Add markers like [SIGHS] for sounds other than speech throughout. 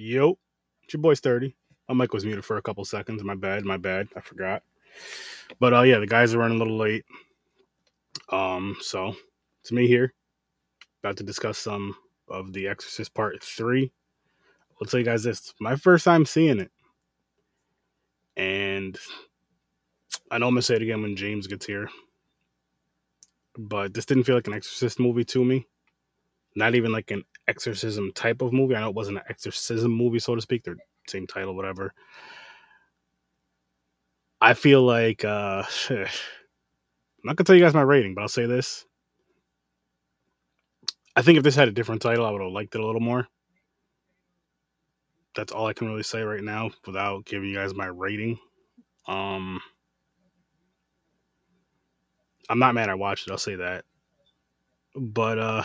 Yo, it's your boy Sturdy. My mic was muted for a couple seconds. My bad, my bad. I forgot. But uh yeah, the guys are running a little late. Um, so it's me here. About to discuss some of The Exorcist Part 3. I'll tell you guys this. My first time seeing it. And I know I'm gonna say it again when James gets here. But this didn't feel like an exorcist movie to me. Not even like an exorcism type of movie. I know it wasn't an exorcism movie, so to speak. They're same title, whatever. I feel like uh [LAUGHS] I'm not gonna tell you guys my rating, but I'll say this. I think if this had a different title, I would have liked it a little more. That's all I can really say right now without giving you guys my rating. Um I'm not mad I watched it, I'll say that. But uh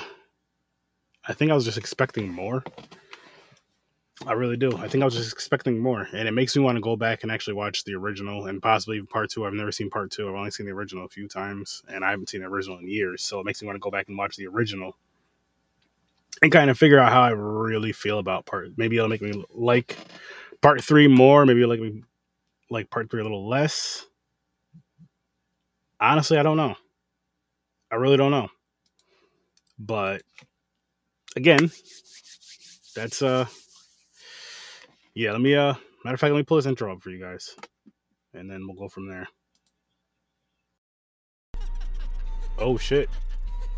I think I was just expecting more. I really do. I think I was just expecting more, and it makes me want to go back and actually watch the original and possibly part two. I've never seen part two. I've only seen the original a few times, and I haven't seen the original in years. So it makes me want to go back and watch the original and kind of figure out how I really feel about part. Maybe it'll make me like part three more. Maybe it'll like me like part three a little less. Honestly, I don't know. I really don't know. But again, that's uh yeah, let me uh matter of fact, let me pull this intro up for you guys. And then we'll go from there. Oh shit.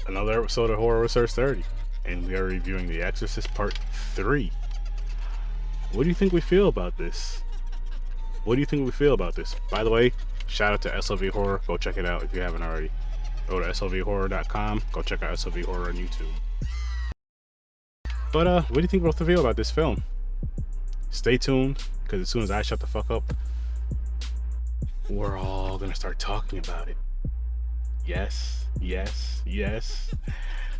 Another episode of Horror Research 30. And we are reviewing The Exorcist Part 3. What do you think we feel about this? What do you think we feel about this? By the way, shout out to SLV Horror. Go check it out if you haven't already. Go to slvhorror.com. Go check out SLV Horror on YouTube. But uh, what do you think both of you about this film? Stay tuned, because as soon as I shut the fuck up, we're all gonna start talking about it. Yes, yes, yes.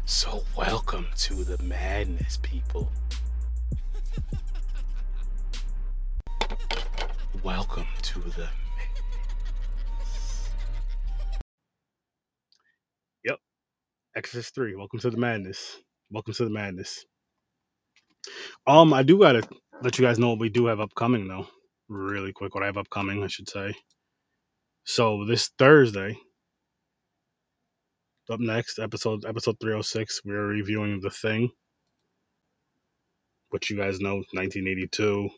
So welcome to the madness, people. Welcome to the Yep. Exorcist 3. Welcome to the madness. Welcome to the madness. Um, I do gotta let you guys know what we do have upcoming though. Really quick, what I have upcoming, I should say. So this Thursday, up next, episode episode 306, we're reviewing The Thing. Which you guys know, 1982.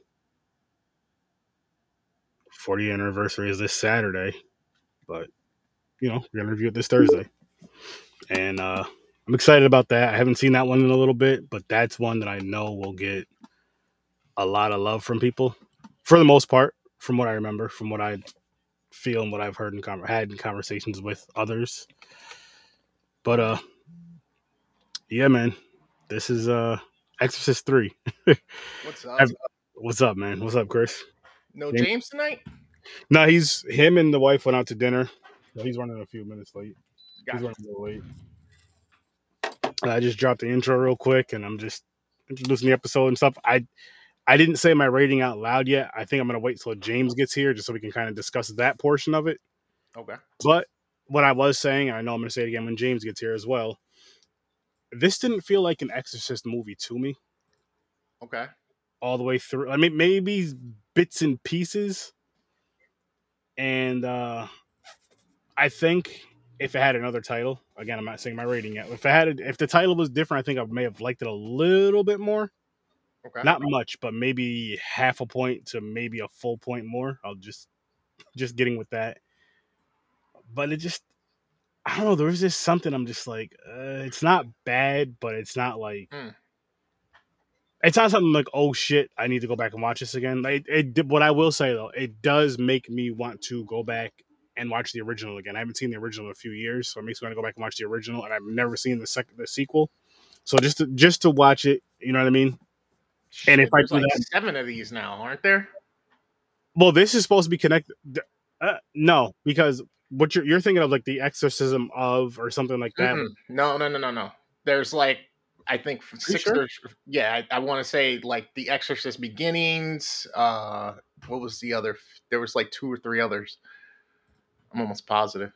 40th anniversary is this Saturday. But you know, we're gonna review it this Thursday. And uh I'm excited about that. I haven't seen that one in a little bit, but that's one that I know will get a lot of love from people, for the most part, from what I remember, from what I feel and what I've heard and con- had in conversations with others. But uh, yeah, man, this is uh Exorcist three. [LAUGHS] What's up? I've- What's up, man? What's up, Chris? No James- James tonight? No, he's him and the wife went out to dinner. So he's running a few minutes late. He's running a little late. I just dropped the intro real quick, and I'm just introducing the episode and stuff. I I didn't say my rating out loud yet. I think I'm gonna wait till James gets here, just so we can kind of discuss that portion of it. Okay. But what I was saying, and I know I'm gonna say it again when James gets here as well. This didn't feel like an Exorcist movie to me Okay. all the way through. I mean, maybe bits and pieces. And uh I think if it had another title, again, I'm not saying my rating yet. If it had, if the title was different, I think I may have liked it a little bit more. Okay. Not much, but maybe half a point to maybe a full point more. I'll just, just getting with that. But it just, I don't know. There was just something. I'm just like, uh, it's not bad, but it's not like Mm. it's not something like oh shit i need to go back and watch this again like it, did what i will say though it does make me want to go back and watch the original again i haven't seen the original in a few years so it makes me want to go back and watch the original and i've never seen the second the sequel so just to just to watch it you know what i mean And if I do like that- seven of these now, aren't there? well this is supposed to be connected uh, no because what you're, you're thinking of like the exorcism of or something like that Mm-mm. No, no, no, no, no. There's like I think six sure? or yeah, I, I want to say like the Exorcist Beginnings. Uh, what was the other? There was like two or three others. I'm almost positive.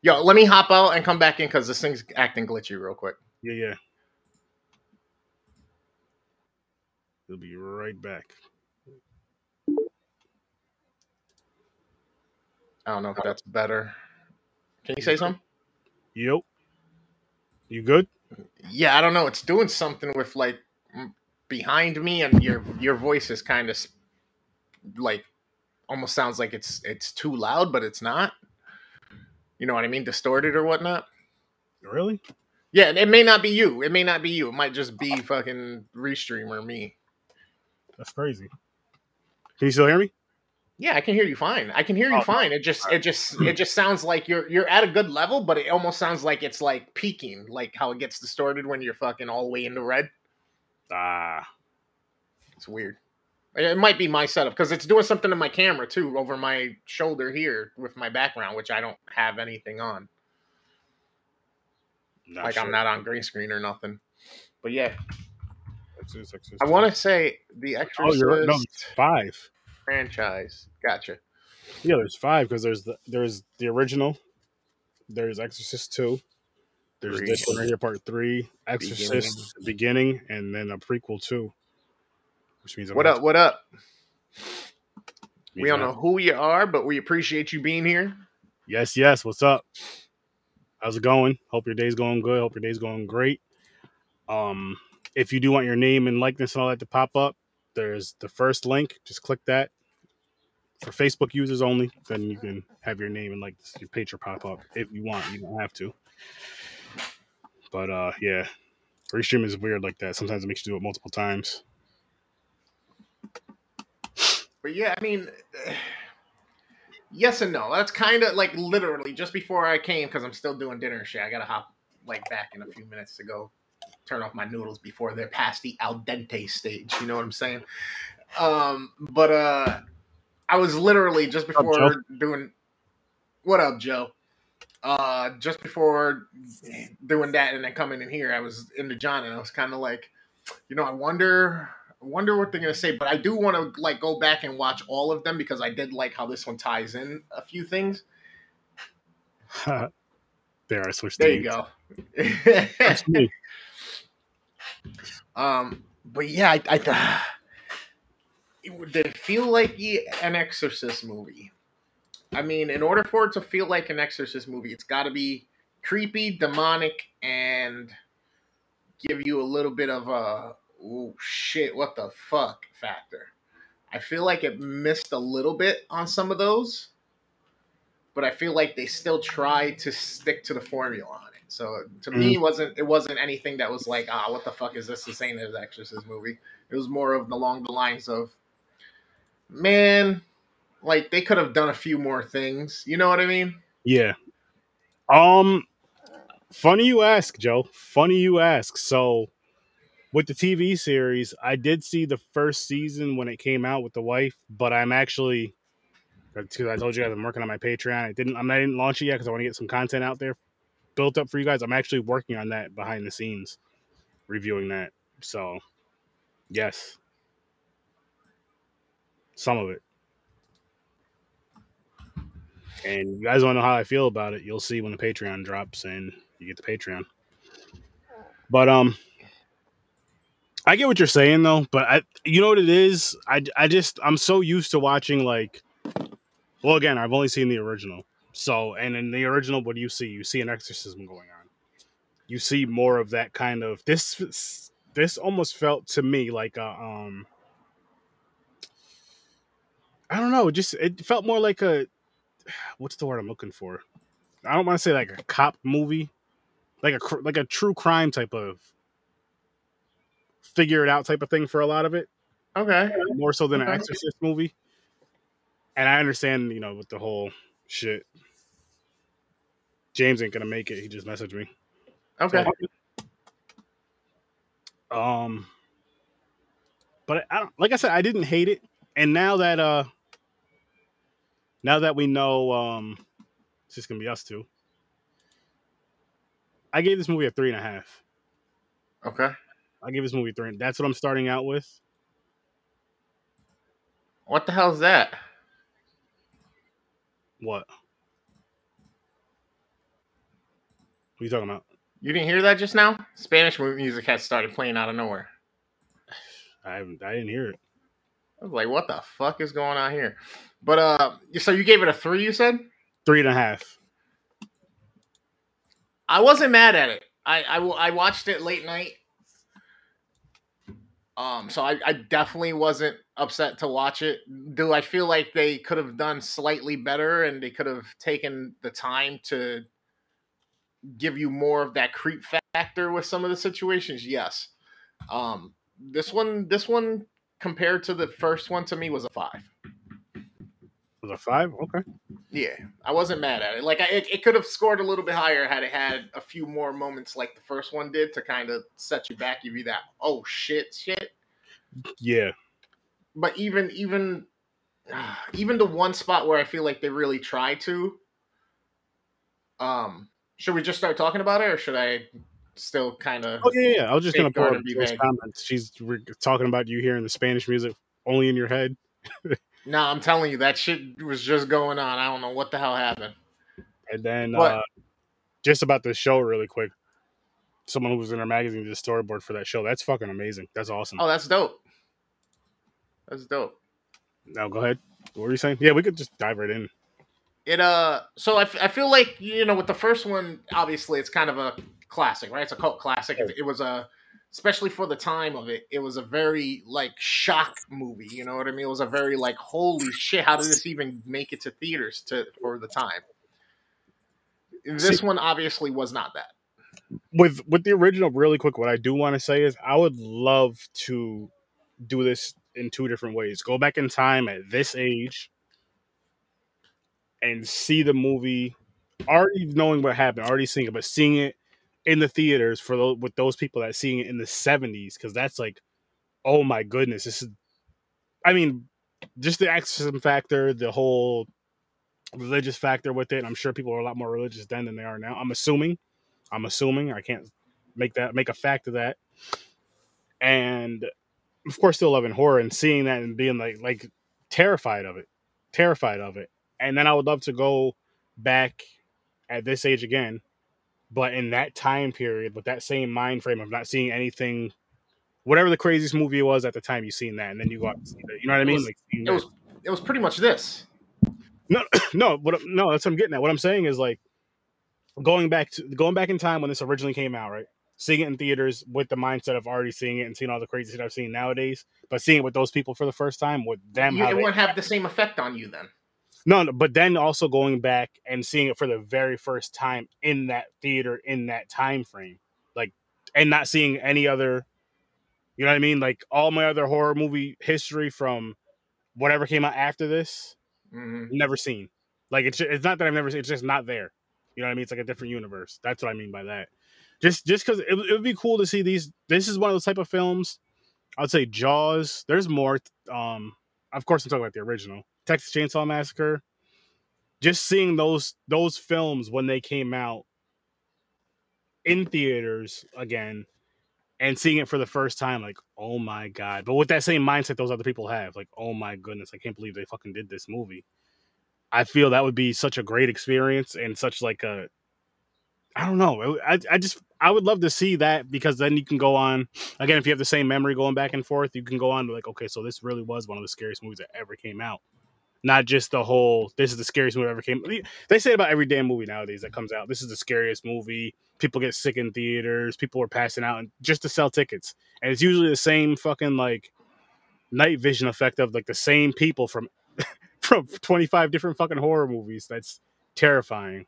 Yo, let me hop out and come back in because this thing's acting glitchy real quick. yeah yeah He'll be right back. I don't know if that's better. Can you say something? Yep. You good? Yeah, I don't know. It's doing something with like behind me, and your your voice is kind of like almost sounds like it's it's too loud, but it's not. You know what I mean? Distorted or whatnot. Really? Yeah, it may not be you. It may not be you. It might just be fucking restream or me. That's crazy. Can you still hear me? Yeah, I can hear you fine. I can hear you Oh, fine. It just it just it just sounds like you're you're at a good level, but it almost sounds like it's like peaking, like how it gets distorted when you're fucking all the way into red. Ah, It's weird. It might be my setup because it's doing something to my camera too over my shoulder here with my background, which I don't have anything on. not like sure. I'm not on green screen or nothing. But yeah. I want to say the Oh, Exorcist you're no five. franchise. Gotcha. Yeah, there's five because there's the there's the original. There's Exorcist two. There's Three. this one right here, part three. Exorcist beginning, and then a prequel two. Which means I'm What up? What up? We don't know who you are, but we appreciate you being here. Yes, yes. What's up? How's it going? Hope your day's going good. Hope your day's going great. Um, if you do want your name and likeness and all that to pop up, there's the first link. Just click that. For Facebook users only, then you can have your name and like your picture pop up if you want. You don't have to. But uh, yeah, restream is weird like that. Sometimes it makes you do it multiple times. But yeah, I mean, [SIGHS] yes and no. That's kind of like literally just before I came because I'm still doing dinner shit. I gotta hop like back in a few minutes to go turn off my noodles before they're past the al dente stage. You know what I'm saying? Um, but uh, I was literally just up, before doing. What up, Joe? Uh, just before doing that and then coming in here, I was into John and I was kind of like, you know, I wonder, I wonder what they're gonna say. But I do want to like go back and watch all of them because I did like how this one ties in a few things. [LAUGHS] there, I switched. There you names. go. That's me. [LAUGHS] um, but yeah, I, I th- [SIGHS] it, did it feel like an Exorcist movie? I mean, in order for it to feel like an Exorcist movie, it's got to be creepy, demonic, and give you a little bit of a oh shit, what the fuck factor. I feel like it missed a little bit on some of those, but I feel like they still tried to stick to the formula on it. So to me, it wasn't it wasn't anything that was like, ah, what the fuck is this? This ain't an Exorcist movie. It was more of along the lines of, man, like they could have done a few more things. You know what I mean? Yeah. Um funny you ask, Joe. Funny you ask. So with the TV series, I did see the first season when it came out with the wife, but I'm actually because I told you guys I'm working on my Patreon. I didn't I'm I didn't launch it yet because I want to get some content out there built up for you guys. I'm actually working on that behind the scenes, reviewing that. So yes. Some of it. And you guys want to know how I feel about it? You'll see when the Patreon drops and you get the Patreon. But um, I get what you're saying though. But I, you know what it is? I I just I'm so used to watching like, well, again, I've only seen the original. So and in the original, what do you see? You see an exorcism going on. You see more of that kind of this. This almost felt to me like a um. I don't know. Just it felt more like a what's the word I'm looking for? I don't want to say like a cop movie, like a like a true crime type of figure it out type of thing for a lot of it, Okay. more so than an Okay. Exorcist movie. And I understand, you know, with the whole shit. James ain't gonna make it. He just messaged me. Okay. Um, but I don't like I said, I didn't hate it, and now that uh, now that we know um, it's just gonna be us two. I gave this movie a three and a half. Okay. I give this movie three. That's what I'm starting out with. What the hell's that? What? What are you talking about? You didn't hear that just now? Spanish music has started playing out of nowhere. [SIGHS] I haven't. I didn't hear it. I was like, what the fuck is going on here? But uh, so you gave it a three, you said? Three and a half. I wasn't mad at it. I I, I watched it late night. Um, so I, I definitely wasn't upset to watch it. Do I feel like they could have done slightly better and they could have taken the time to give you more of that creep factor with some of the situations? Yes. Um, this one, this one compared to the first one to me was a five. Was a five? Okay. Yeah, I wasn't mad at it. Like I, it, it could have scored a little bit higher had it had a few more moments like the first one did to kind of set you back, give you that oh shit shit. Yeah. But even even [SIGHS] even the one spot where I feel like they really try to. Um, should we just start talking about it, or should I still kind of? Oh yeah, yeah. I was just gonna pull up those comments. She's re- talking about you hearing the Spanish music only in your head. [LAUGHS] No, I'm telling you that shit was just going on. I don't know what the hell happened. And then uh, just about the show, really quick. Someone who was in our magazine did a storyboard for that show. That's fucking amazing. That's awesome. Oh, that's dope. That's dope. Now go ahead. What were you saying? Yeah, we could just dive right in. It uh, so I, f- I feel like you know with the first one, obviously it's kind of a classic, right? It's a cult classic. It, it was a, especially for the time of it, it was a very like shock movie. You know what I mean? It was a very like holy shit, how did this even make it to theaters to for the time? This See- one obviously was not that. With with the original, really quick, what I do want to say is I would love to do this in two different ways. Go back in time at this age and see the movie, already knowing what happened, already seeing it, but seeing it in the theaters for those with those people that seeing it in the seventies, because that's like, oh my goodness, this is. I mean, just the exorcism factor, the whole religious factor with it. I'm sure people are a lot more religious then than they are now. I'm assuming. I'm assuming. I can't make that make a fact of that. And of course, still loving horror and seeing that and being like like terrified of it, terrified of it. And then I would love to go back at this age again, but in that time period with that same mind frame of not seeing anything, whatever the craziest movie was at the time, you've seen that, and then you go out and see that. You know what I It mean? was- like It was it was pretty much this. no, [CLEARS THROAT] no, what no, that's what I'm getting at. What I'm saying is like going back to going back in time when this originally came out, right? Seeing it in theaters with the mindset of already seeing it and seeing all the crazy shit I've seen nowadays, but seeing it with those people for the first time with them, You, how it they- wouldn't have the same effect on you then. No, no, but then also going back and seeing it for the very first time in that theater in that time frame, like, and not seeing any other, you know what I mean? Like all my other horror movie history from whatever came out after this, hmm never seen. Like it's it's not that I've never seen. It's just not there. You know what I mean? It's like a different universe. That's what I mean by that. Just just because it, would- it would be cool to see these. This is one of those type of films. I would say Jaws. There's more. Um, of course, I'm talking about the original Texas Chainsaw Massacre. Just seeing those those films when they came out in theaters again, and seeing it for the first time, like oh my god! But with that same mindset those other people have, like oh my goodness, I can't believe they fucking did this movie. I feel that would be such a great experience and such like a I don't know. I, I just I would love to see that because then you can go on again if you have the same memory going back and forth, you can go on like okay, so this really was one of the scariest movies that ever came out. Not just the whole this is the scariest movie ever came. They say about every damn movie nowadays that comes out. This is the scariest movie. People get sick in theaters. People are passing out and just to sell tickets. And it's usually the same fucking like night vision effect of like the same people from [LAUGHS] from 25 different fucking horror movies. That's terrifying.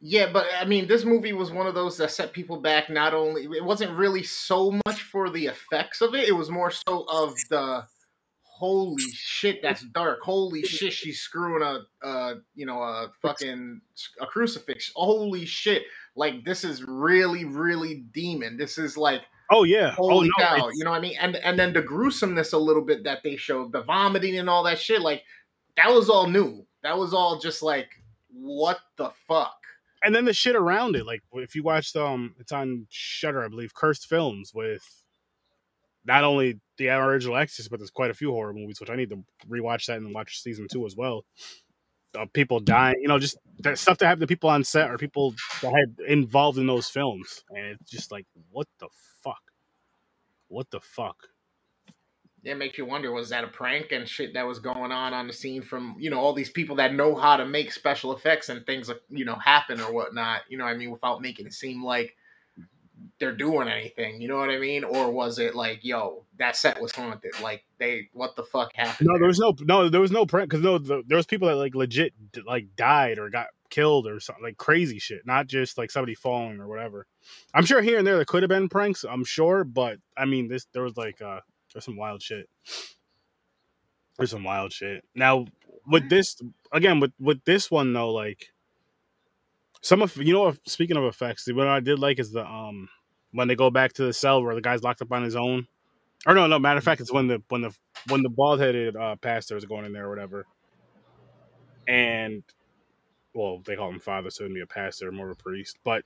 Yeah, but I mean, this movie was one of those that set people back. Not only it wasn't really so much for the effects of it; it was more so of the holy shit, that's dark. Holy shit, she's screwing a, uh, you know, a fucking a crucifix. Holy shit, like this is really, really demon. This is like Oh yeah. holy oh no. cow, you know what I mean? And and then the gruesomeness a little bit that they showed, the vomiting and all that shit, like that was all new. That was all just like, what the fuck? and then the shit around it. Like if you watched um it's on Shudder, I believe, Cursed Films with not only the original Exorcist, but there's quite a few horror movies, which I need to rewatch that and watch season two as well. Uh, people dying, you know, just that stuff that happened to people on set or people that had involved in those films, and it's just like, what the fuck, what the fuck. It makes you wonder was that a prank and shit that was going on on the scene from you know all these people that know how to make special effects and things you know happen or whatnot. You know, what I mean, without making it seem like they're doing anything. You know what I mean? Or was it like, yo, that set was haunted? Like they, what the fuck happened? No, there was no, no, there was no prank because no, the, there was people that like legit like died or got killed or something like crazy shit, not just like somebody falling or whatever. I'm sure here and there there could have been pranks. I'm sure, but I mean, this there was like uh there's some wild shit. There's some wild shit. Now with this again with with this one though, like some of you know speaking of effects, what I did like is the um when they go back to the cell where the guy's locked up on his own. Or no, no. Matter of fact, it's when the when the when the bald headed uh, pastor is going in there or whatever. And well, they call him father, so it'd be a pastor, more of a priest. But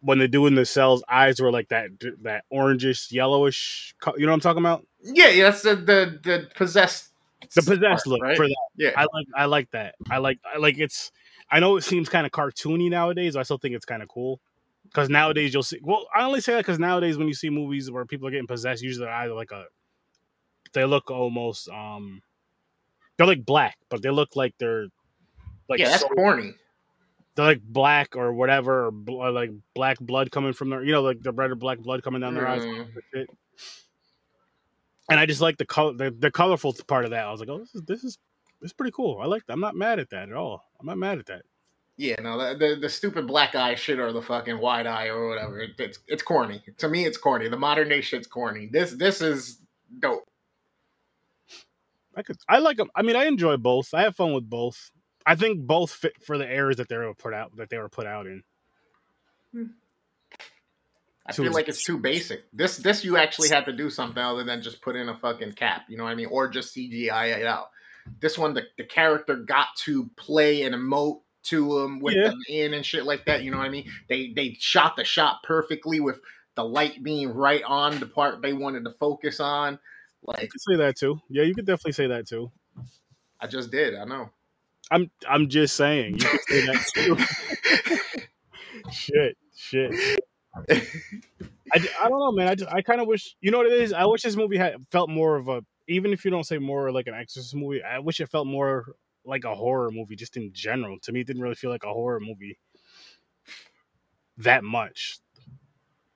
when they're doing the cells, eyes were like that that orangish, yellowish. You know what I'm talking about? Yeah, yeah. That's the the, the possessed. The possessed part, look right? for that. Yeah, I like I like that. I like I like it's. I know it seems kind of cartoony nowadays. But I still think it's kind of cool because nowadays you'll see. Well, I only say that because nowadays when you see movies where people are getting possessed, usually they're either like a. They look almost um. They're like black, but they look like they're. Like yeah, that's so, corny they're like black or whatever, or, bl- or, like black blood coming from their, you know, like the red or black blood coming down their mm. eyes. And I just like the color, the, the colorful part of that. I was like, oh, this is this is this is pretty cool. I like that. I'm not mad at that at all. I'm not mad at that. Yeah, no, the, the, the stupid black eye shit or the fucking wide eye or whatever. It, it's it's corny. To me, it's corny. The modern day shit's corny. This this is dope. I could I like them. I mean, I enjoy both. I have fun with both. I think both fit for the eras that they were put out that they were put out in. Hmm. I feel like it's too basic. This this you actually have to do something other than just put in a fucking cap, you know what I mean, or just CGI it out. This one, the, the character got to play and emote to him with yeah. them in and shit like that. You know what I mean? They they shot the shot perfectly with the light being right on the part they wanted to focus on. Like, you could say that too. Yeah, you could definitely say that too. I just did. I know. I'm I'm just saying. You could say that too. [LAUGHS] shit, shit. I, I don't know, man. I just I kind of wish you know what it is. I wish this movie had felt more of a even if you don't say more like an Exorcist movie. I wish it felt more like a horror movie, just in general. To me, it didn't really feel like a horror movie that much.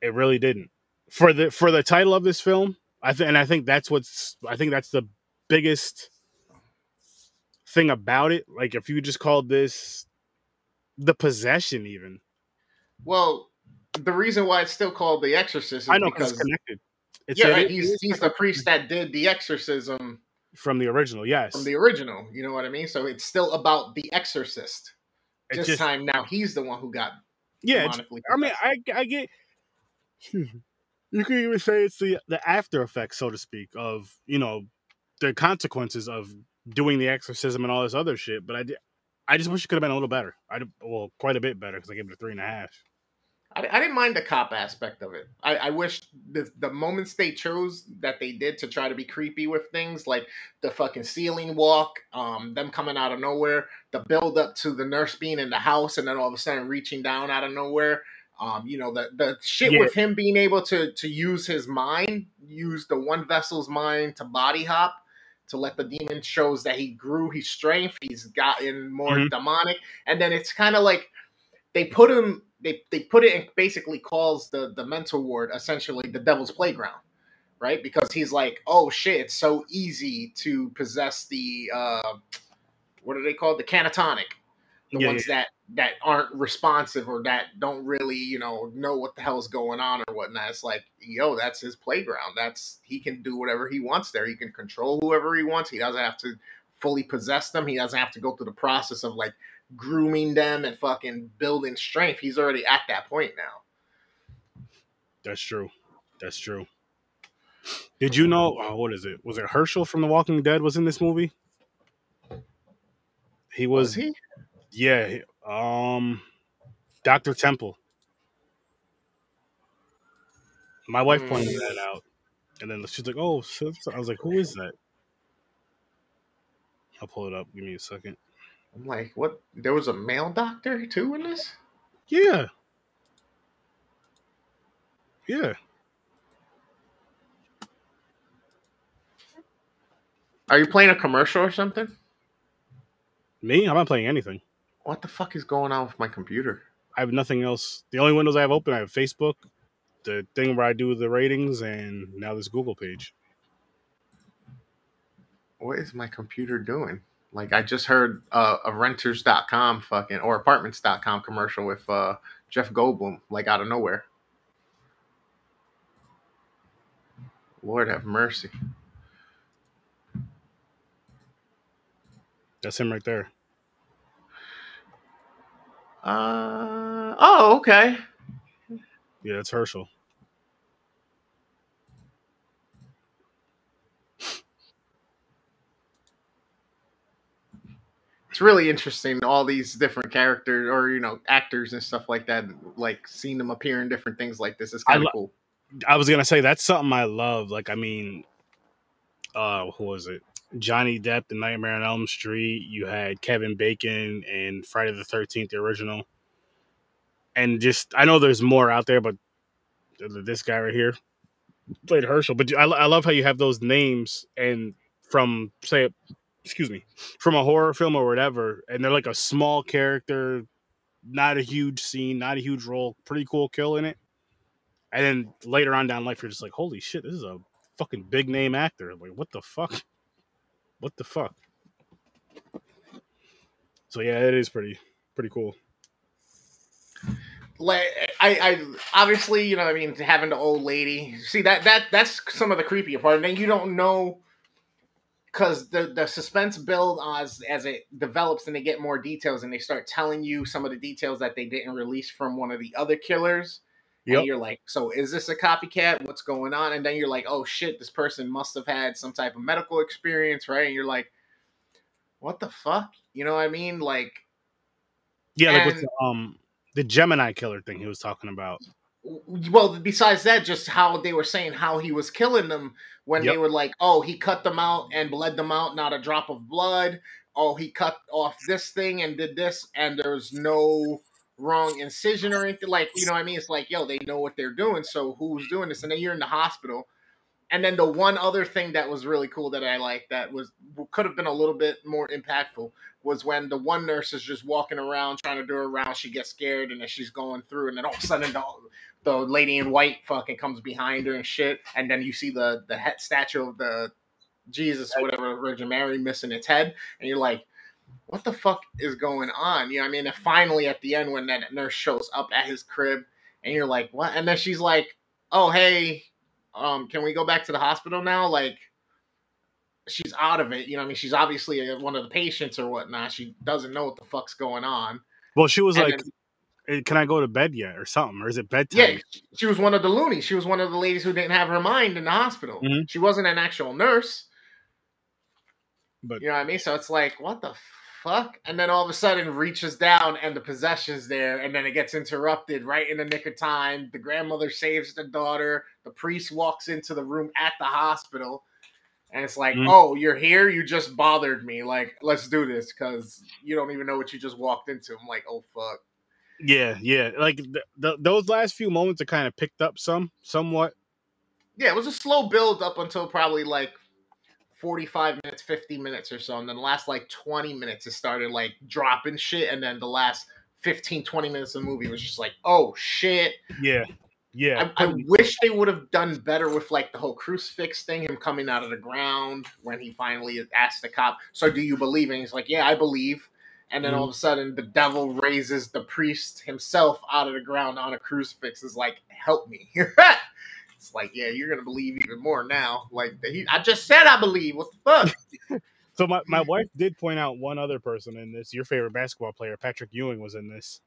It really didn't. For the for the title of this film, I think, and I think that's what's I think that's the biggest thing about it. Like if you just called this the possession, even. Well, the reason why it's still called the Exorcist, I know because it's connected. It's yeah, right. he's he's the priest that did the exorcism from the original. Yes, from the original. You know what I mean? So it's still about the Exorcist. This just, time now, he's the one who got. Yeah, I mean, I I get. You could even say it's the the after effects, so to speak, of you know the consequences of doing the exorcism and all this other shit. But I did, I just wish it could have been a little better. I well, quite a bit better because I gave it a three and a half. I, I didn't mind the cop aspect of it. I, I wish the the moments they chose that they did to try to be creepy with things, like the fucking ceiling walk, um, them coming out of nowhere, the build up to the nurse being in the house, and then all of a sudden reaching down out of nowhere. Um, you know the the shit yeah. with him being able to to use his mind, use the one vessel's mind to body hop to let the demon shows that he grew his strength, he's gotten more mm-hmm. demonic, and then it's kind of like they put him they they put it in basically calls the the mental ward essentially the devil's playground, right? Because he's like, oh shit, it's so easy to possess the uh, what are they called? The catatonic, the yeah, ones yeah. that that aren't responsive or that don't really, you know, know what the hell's going on or whatnot. It's like, yo, that's his playground. That's he can do whatever he wants there. He can control whoever he wants. He doesn't have to fully possess them. He doesn't have to go through the process of like grooming them and fucking building strength. He's already at that point now. That's true. That's true. Did you know oh, what is it? Was it Hershel from The Walking Dead was in this movie? He was, was he? Yeah, um, Doctor Temple. My wife mm. pointed that out, and then she's like, "Oh," I was like, "Who is that?" I'll pull it up. Give me a second. I'm like, "What? There was a male doctor too in this?" Yeah. Yeah. Are you playing a commercial or something? Me? I'm not playing anything. What the fuck is going on with my computer? I have nothing else. The only windows I have open, I have Facebook, the thing where I do the ratings, and now this Google page. What is my computer doing? Like I just heard uh, a renters.com fucking or apartments.com commercial with uh, Jeff Goldblum like out of nowhere. Lord have mercy. That's him right there. Uh oh, okay. Yeah, it's Hershel. It's really interesting all these different characters or you know actors and stuff like that. Like seeing them appear in different things like this is kind of lo- cool. I was gonna say that's something I love. Like, I mean, uh, who was it? Johnny Depp, The Nightmare on Elm Street. You had Kevin Bacon and Friday the Thirteenth, the original. And just, I know there's more out there, but this guy right here played Hershel. But I, I love how you have those names and from say, excuse me, from a horror film or whatever, and they're like a small character, not a huge scene, not a huge role, pretty cool kill in it. And then later on down life, you're just like, holy shit, this is a fucking big name actor. Like, what the fuck? What the fuck? So yeah, it is pretty pretty cool. like I, I obviously you know I mean having the old lady see that that that's some of the creepier part and then you don't know because the the suspense build as as it develops and they get more details and they start telling you some of the details that they didn't release from one of the other killers Yep. and you're like so is this a copycat? What's going on? And then you're like oh shit this person must have had some type of medical experience right? And you're like what the fuck? You know what I mean? Like Yeah, like with the, um the Gemini killer thing he was talking about. Well besides that just how they were saying how he was killing them when they were like oh he cut them out and bled them out not a drop of blood. Oh he cut off this thing and did this and there's no wrong incision or anything like you know what i mean? It's like yo they know what they're doing so who's doing this? And then you're in the hospital. And then the one other thing that was really cool that i liked that was could have been a little bit more impactful was when the one nurse is just walking around trying to do her round she gets scared and then she's going through and then all of a sudden the, the lady in white fucking comes behind her and shit and then you see the the head statue of the jesus or whatever virgin mary missing its head and you're like what the fuck is going on? You know what i mean? And finally at the end when that nurse shows up at his crib and you're like what? And then she's like oh hey um can we go back to the hospital now? Like she's out of it. You know what i mean? She's obviously uh, one of the patients or whatnot. She doesn't know what the fuck's going on. Well, she was And like, "Eh, "Can I go to bed yet?" or something, or is it bedtime? Yeah, she was one of the loonies. She was one of the ladies who didn't have her mind in the hospital. Mhm. She wasn't an actual nurse. But You know what I mean? So it's like, what the fuck? And then all of a sudden reaches down and the possession's there, and then it gets interrupted right in the nick of time. The grandmother saves the daughter. The priest walks into the room at the hospital. And it's like, Mhm. oh, you're here? You just bothered me. Like, let's do this because you don't even know what you just walked into. I'm like, oh, fuck. Yeah, yeah. Like th- th- those last few moments are kind of picked up some, somewhat. yeah, it was a slow build up until probably like 45 minutes, 50 minutes or so. And then the last like 20 minutes, it started like dropping shit. And then the last 15, 20 minutes of the movie was just like, oh shit. Yeah, yeah. I, I wish they would have done better with like the whole crucifix thing, him coming out of the ground when he finally asked the cop, So do you believe? And he's like, Yeah, I believe. And then all mm-hmm. of a sudden, the devil raises the priest himself out of the ground on a crucifix. Is like, help me. [LAUGHS] it's like, yeah, you're gonna believe even more now. Like, he, I just said I believe. What the fuck? [LAUGHS] So my, my [LAUGHS] wife did point out one other person in this. Your favorite basketball player, Patrick Ewing, was in this.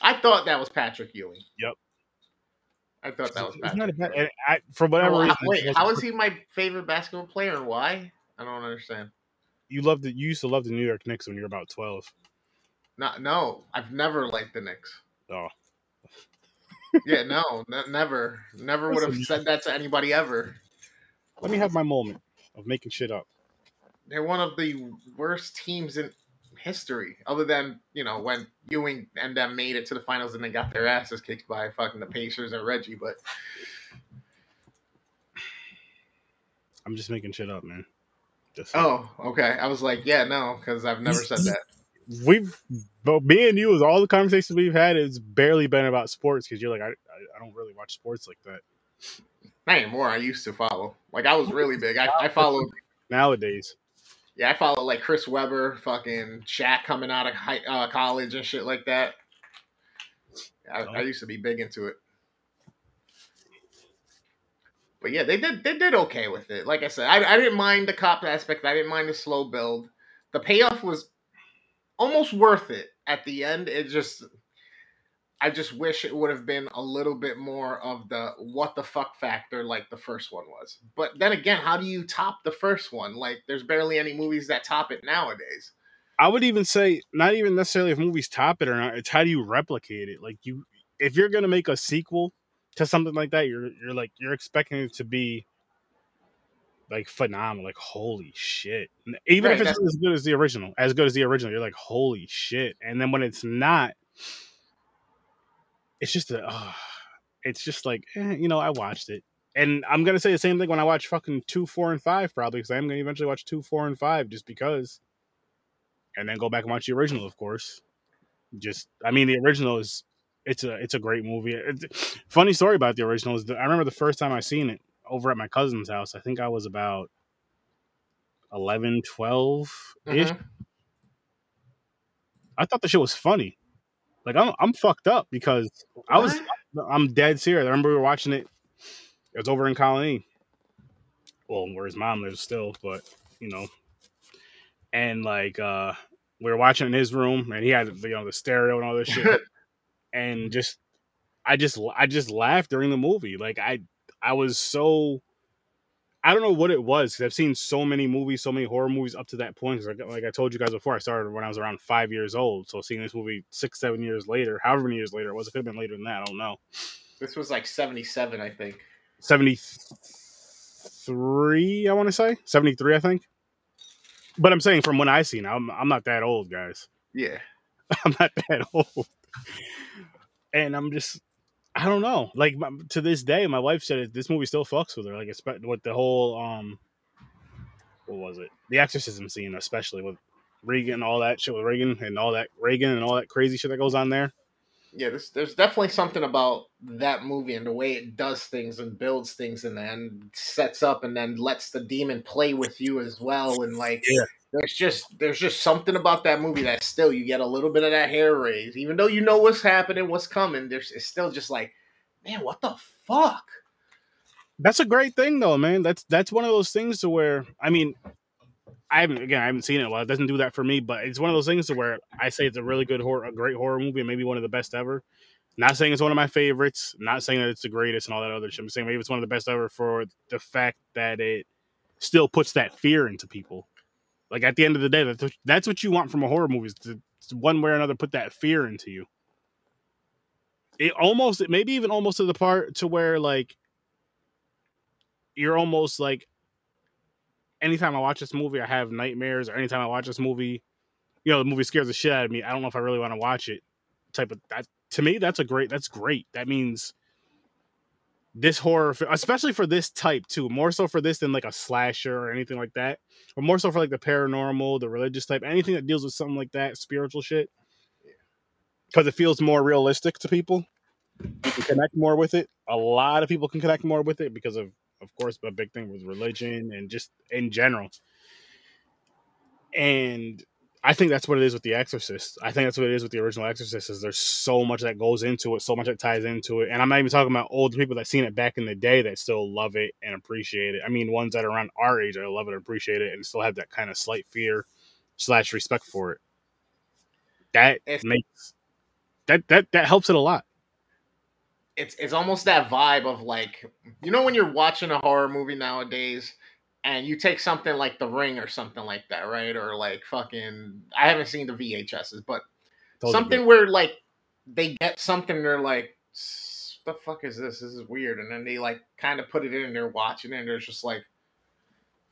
I thought that was Patrick Ewing. Yep. I thought that was Isn't that a bad, and I, for whatever Well, reason, how- wait, how is he my favorite basketball player and why? I don't understand. You loved the, You used to love the New York Knicks when you were about twelve. No, no, I've never liked the Knicks. Oh, Yeah, no, ne- never, never would have said that to anybody ever. let me have my moment of making shit up. They're one of the worst teams in history, other than you know when Ewing and them made it to the finals and they got their asses kicked by fucking the Pacers and Reggie. But I'm just making shit up, man. Just Oh, okay. I was like, yeah, no, because I've never said that. We've but me and you, is all the conversations we've had, it's barely been about sports because you're like, I, I, I don't really watch sports like that Not anymore. I used to follow. Like I was really big. I, I followed. [LAUGHS] nowadays. Yeah, I followed like Chris Webber, fucking Shaq coming out of high, uh, college and shit like that. I, I used to be big into it. But yeah, they did they did okay with it. Like I said, I, I didn't mind the cop aspect. I didn't mind the slow build. The payoff was almost worth it at the end. It just I just wish it would have been a little bit more of the what the fuck factor like the first one was. But then again, how do you top the first one? Like there's barely any movies that top it nowadays. I would even say not even necessarily if movies top it or not. It's how do you replicate it? Like you, if you're gonna make a sequel to something like that, you're you're like you're expecting it to be like phenomenal. Like holy shit! Even Right, if it's as good as the original, as good as the original, you're like holy shit. And then when it's not, it's just a, uh, it's just like eh, you know I watched it. And I'm gonna say the same thing when I watch fucking two, four, and five, probably because I'm gonna eventually watch two, four, and five just because and then go back and watch the original, of course. Just, I mean, the original is it's a it's a great movie. It's, funny story about the original is that I remember the first time I seen it over at my cousin's house. I think I was about 11, 12 ish. Mhm. I thought the shit was funny. Like I'm I'm fucked up because I was I'm dead serious. I remember we were watching it. It was over in Colony. Well, where his mom lives still, but you know. And like uh we were watching in his room and he had you know the stereo and all this shit. [LAUGHS] and just I just I just laughed during the movie. Like I I was so I don't know what it was because I've seen so many movies, so many horror movies up to that point. like, like I told you guys before, I started when I was around five years old. So seeing this movie six, seven years later, however many years later it was, it could have been later than that. I don't know. This was like 77, I think. Seventy three, I want to say seventy three, I think. But I'm saying from when I seen, I'm I'm not that old, guys. Yeah. [LAUGHS] I'm not that old. And I'm just, I don't know. Like my, to this day, my wife said this movie still fucks with her. Like, espe- with the whole, um, what was it? The exorcism scene, especially with Regan, all that shit with Regan and all that Regan and all that crazy shit that goes on there. Yeah, there's, there's definitely something about that movie and the way it does things and builds things and then sets up and then lets the demon play with you as well. And like, Yeah. There's just there's just something about that movie that still you get a little bit of that hair raise, even though you know what's happening, what's coming. There's it's still just like, man, what the fuck? That's a great thing, though, man. That's that's one of those things to where I mean, I haven't again, I haven't seen it. Well, it doesn't do that for me, but it's one of those things to where I say it's a really good horror, a great horror movie, and maybe one of the best ever. Not saying it's one of my favorites. Not saying that it's the greatest and all that other shit. I'm saying maybe it's one of the best ever for the fact that it still puts that fear into people. Like at the end of the day, that's what, you want from a horror movie. Is to, to one way or another put that fear into you. It almost, maybe even almost to the part to where like you're almost like anytime I watch this movie, I have nightmares, or anytime I watch this movie, you know, the movie scares the shit out of me. I don't know if I really want to watch it. Type of that to me, that's a great. That's great. That means this horror, especially for this type too, more so for this than like a slasher or anything like that, or more so for like the paranormal, the religious type, anything that deals with something like that, spiritual shit, because it feels more realistic to people. You can connect more with it. A lot of people can connect more with it because of, of course, a big thing with religion and just in general. And I think that's what it is with The Exorcist. I think that's what it is with the original Exorcist. Is there's so much that goes into it, so much that ties into it, and I'm not even talking about old people that seen it back in the day that still love it and appreciate it. I mean, ones that are around our age that love it and appreciate it, and still have that kind of slight fear slash respect for it. That It's- makes that that that helps it a lot. it's it's almost that vibe of like you know when you're watching a horror movie nowadays and you take something like The Ring or something like that, right? Or like fucking I haven't seen the VHSs, but are something good. where like they get something they're like the fuck is this? This is weird. And then they like kind of put it in and they're watching it and they're just like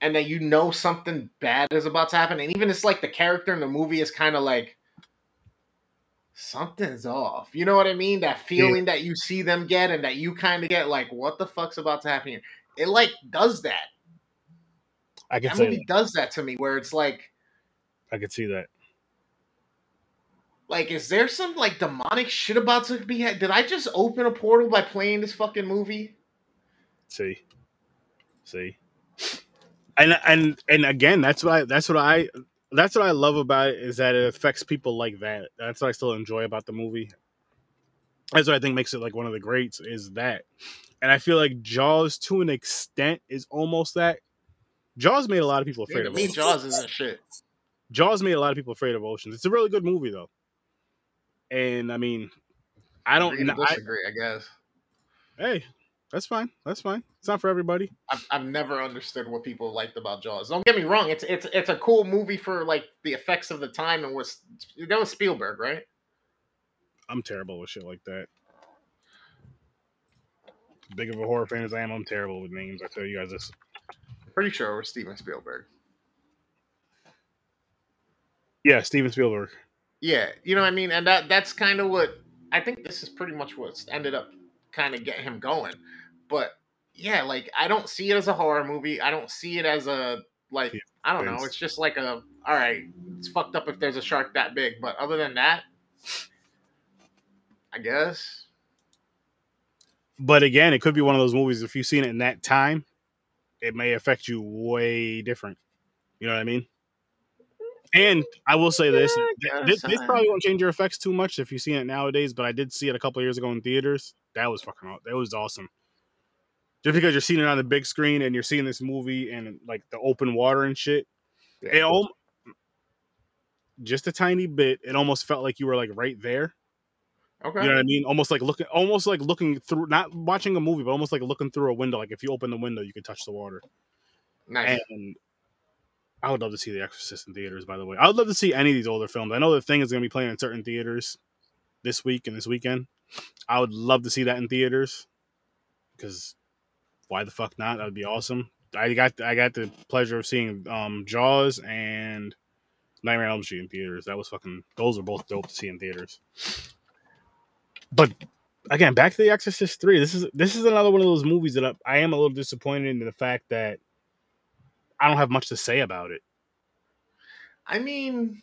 and then you know something bad is about to happen. And even it's like the character in the movie is kind of like something's off. You know what I mean? That feeling that you see them get and that you kind of get like, what the fuck's about to happen here? It like does that. I can That say movie that. does that to me, where it's like, I could see that. like, is there some like demonic shit about to be? had? Did I just open a portal by playing this fucking movie? See, see, and and and again, that's what I that's what I that's what I love about it is that it affects people like that. That's what I still enjoy about the movie. That's what I think makes it like one of the greats is that, and I feel like Jaws to an extent is almost that. Jaws made a lot of people afraid of me, oceans. Jaws is a shit. Jaws made a lot of people afraid of oceans. It's a really good movie though, and I mean, I don't. Agree I, disagree, I guess. hey, that's fine. That's fine. It's not for everybody. I've, I've never understood what people liked about Jaws. Don't get me wrong; it's it's it's a cool movie for like the effects of the time and was that was Spielberg, right? I'm terrible with shit like that. Big of a horror fan as I am, I'm terrible with names. I tell you guys this. Pretty sure it was Steven Spielberg. Yeah, Steven Spielberg. Yeah, you know what I mean, and that that's kind of what I think. This is pretty much what's ended up kind of getting him going. But yeah, like I don't see it as a horror movie. I don't see it as a like Yeah, I don't know. It's just like a all right. It's fucked up if there's a shark that big, but other than that, I guess. But again, it could be one of those movies. If you've seen it in that time, it may affect you way different. You know what I mean? And I will say this: Yeah, I this, this probably won't change your effects too much if you've seen it nowadays. But I did see it a couple years ago in theaters. That was fucking. aw- That was awesome. Just because you're seeing it on the big screen and you're seeing this movie and like the open water and shit, Yeah. it al- just a tiny bit. It almost felt like you were like right there. Okay. You know what I mean? Almost like looking, almost like looking through, not watching a movie, but almost like looking through a window. Like if you open the window, you can touch the water. nice. And I would love to see The Exorcist in theaters. By the way, I would love to see any of these older films. I know the thing is going to be playing in certain theaters this week and this weekend. I would love to see that in theaters because why the fuck not? That would be awesome. I got I got the pleasure of seeing um, Jaws and Nightmare on Elm Street in theaters. That was fucking. Those are both dope to see in theaters. But again, back to The Exorcist Three. This is this is another one of those movies that I, I am a little disappointed in the fact that I don't have much to say about it. I mean,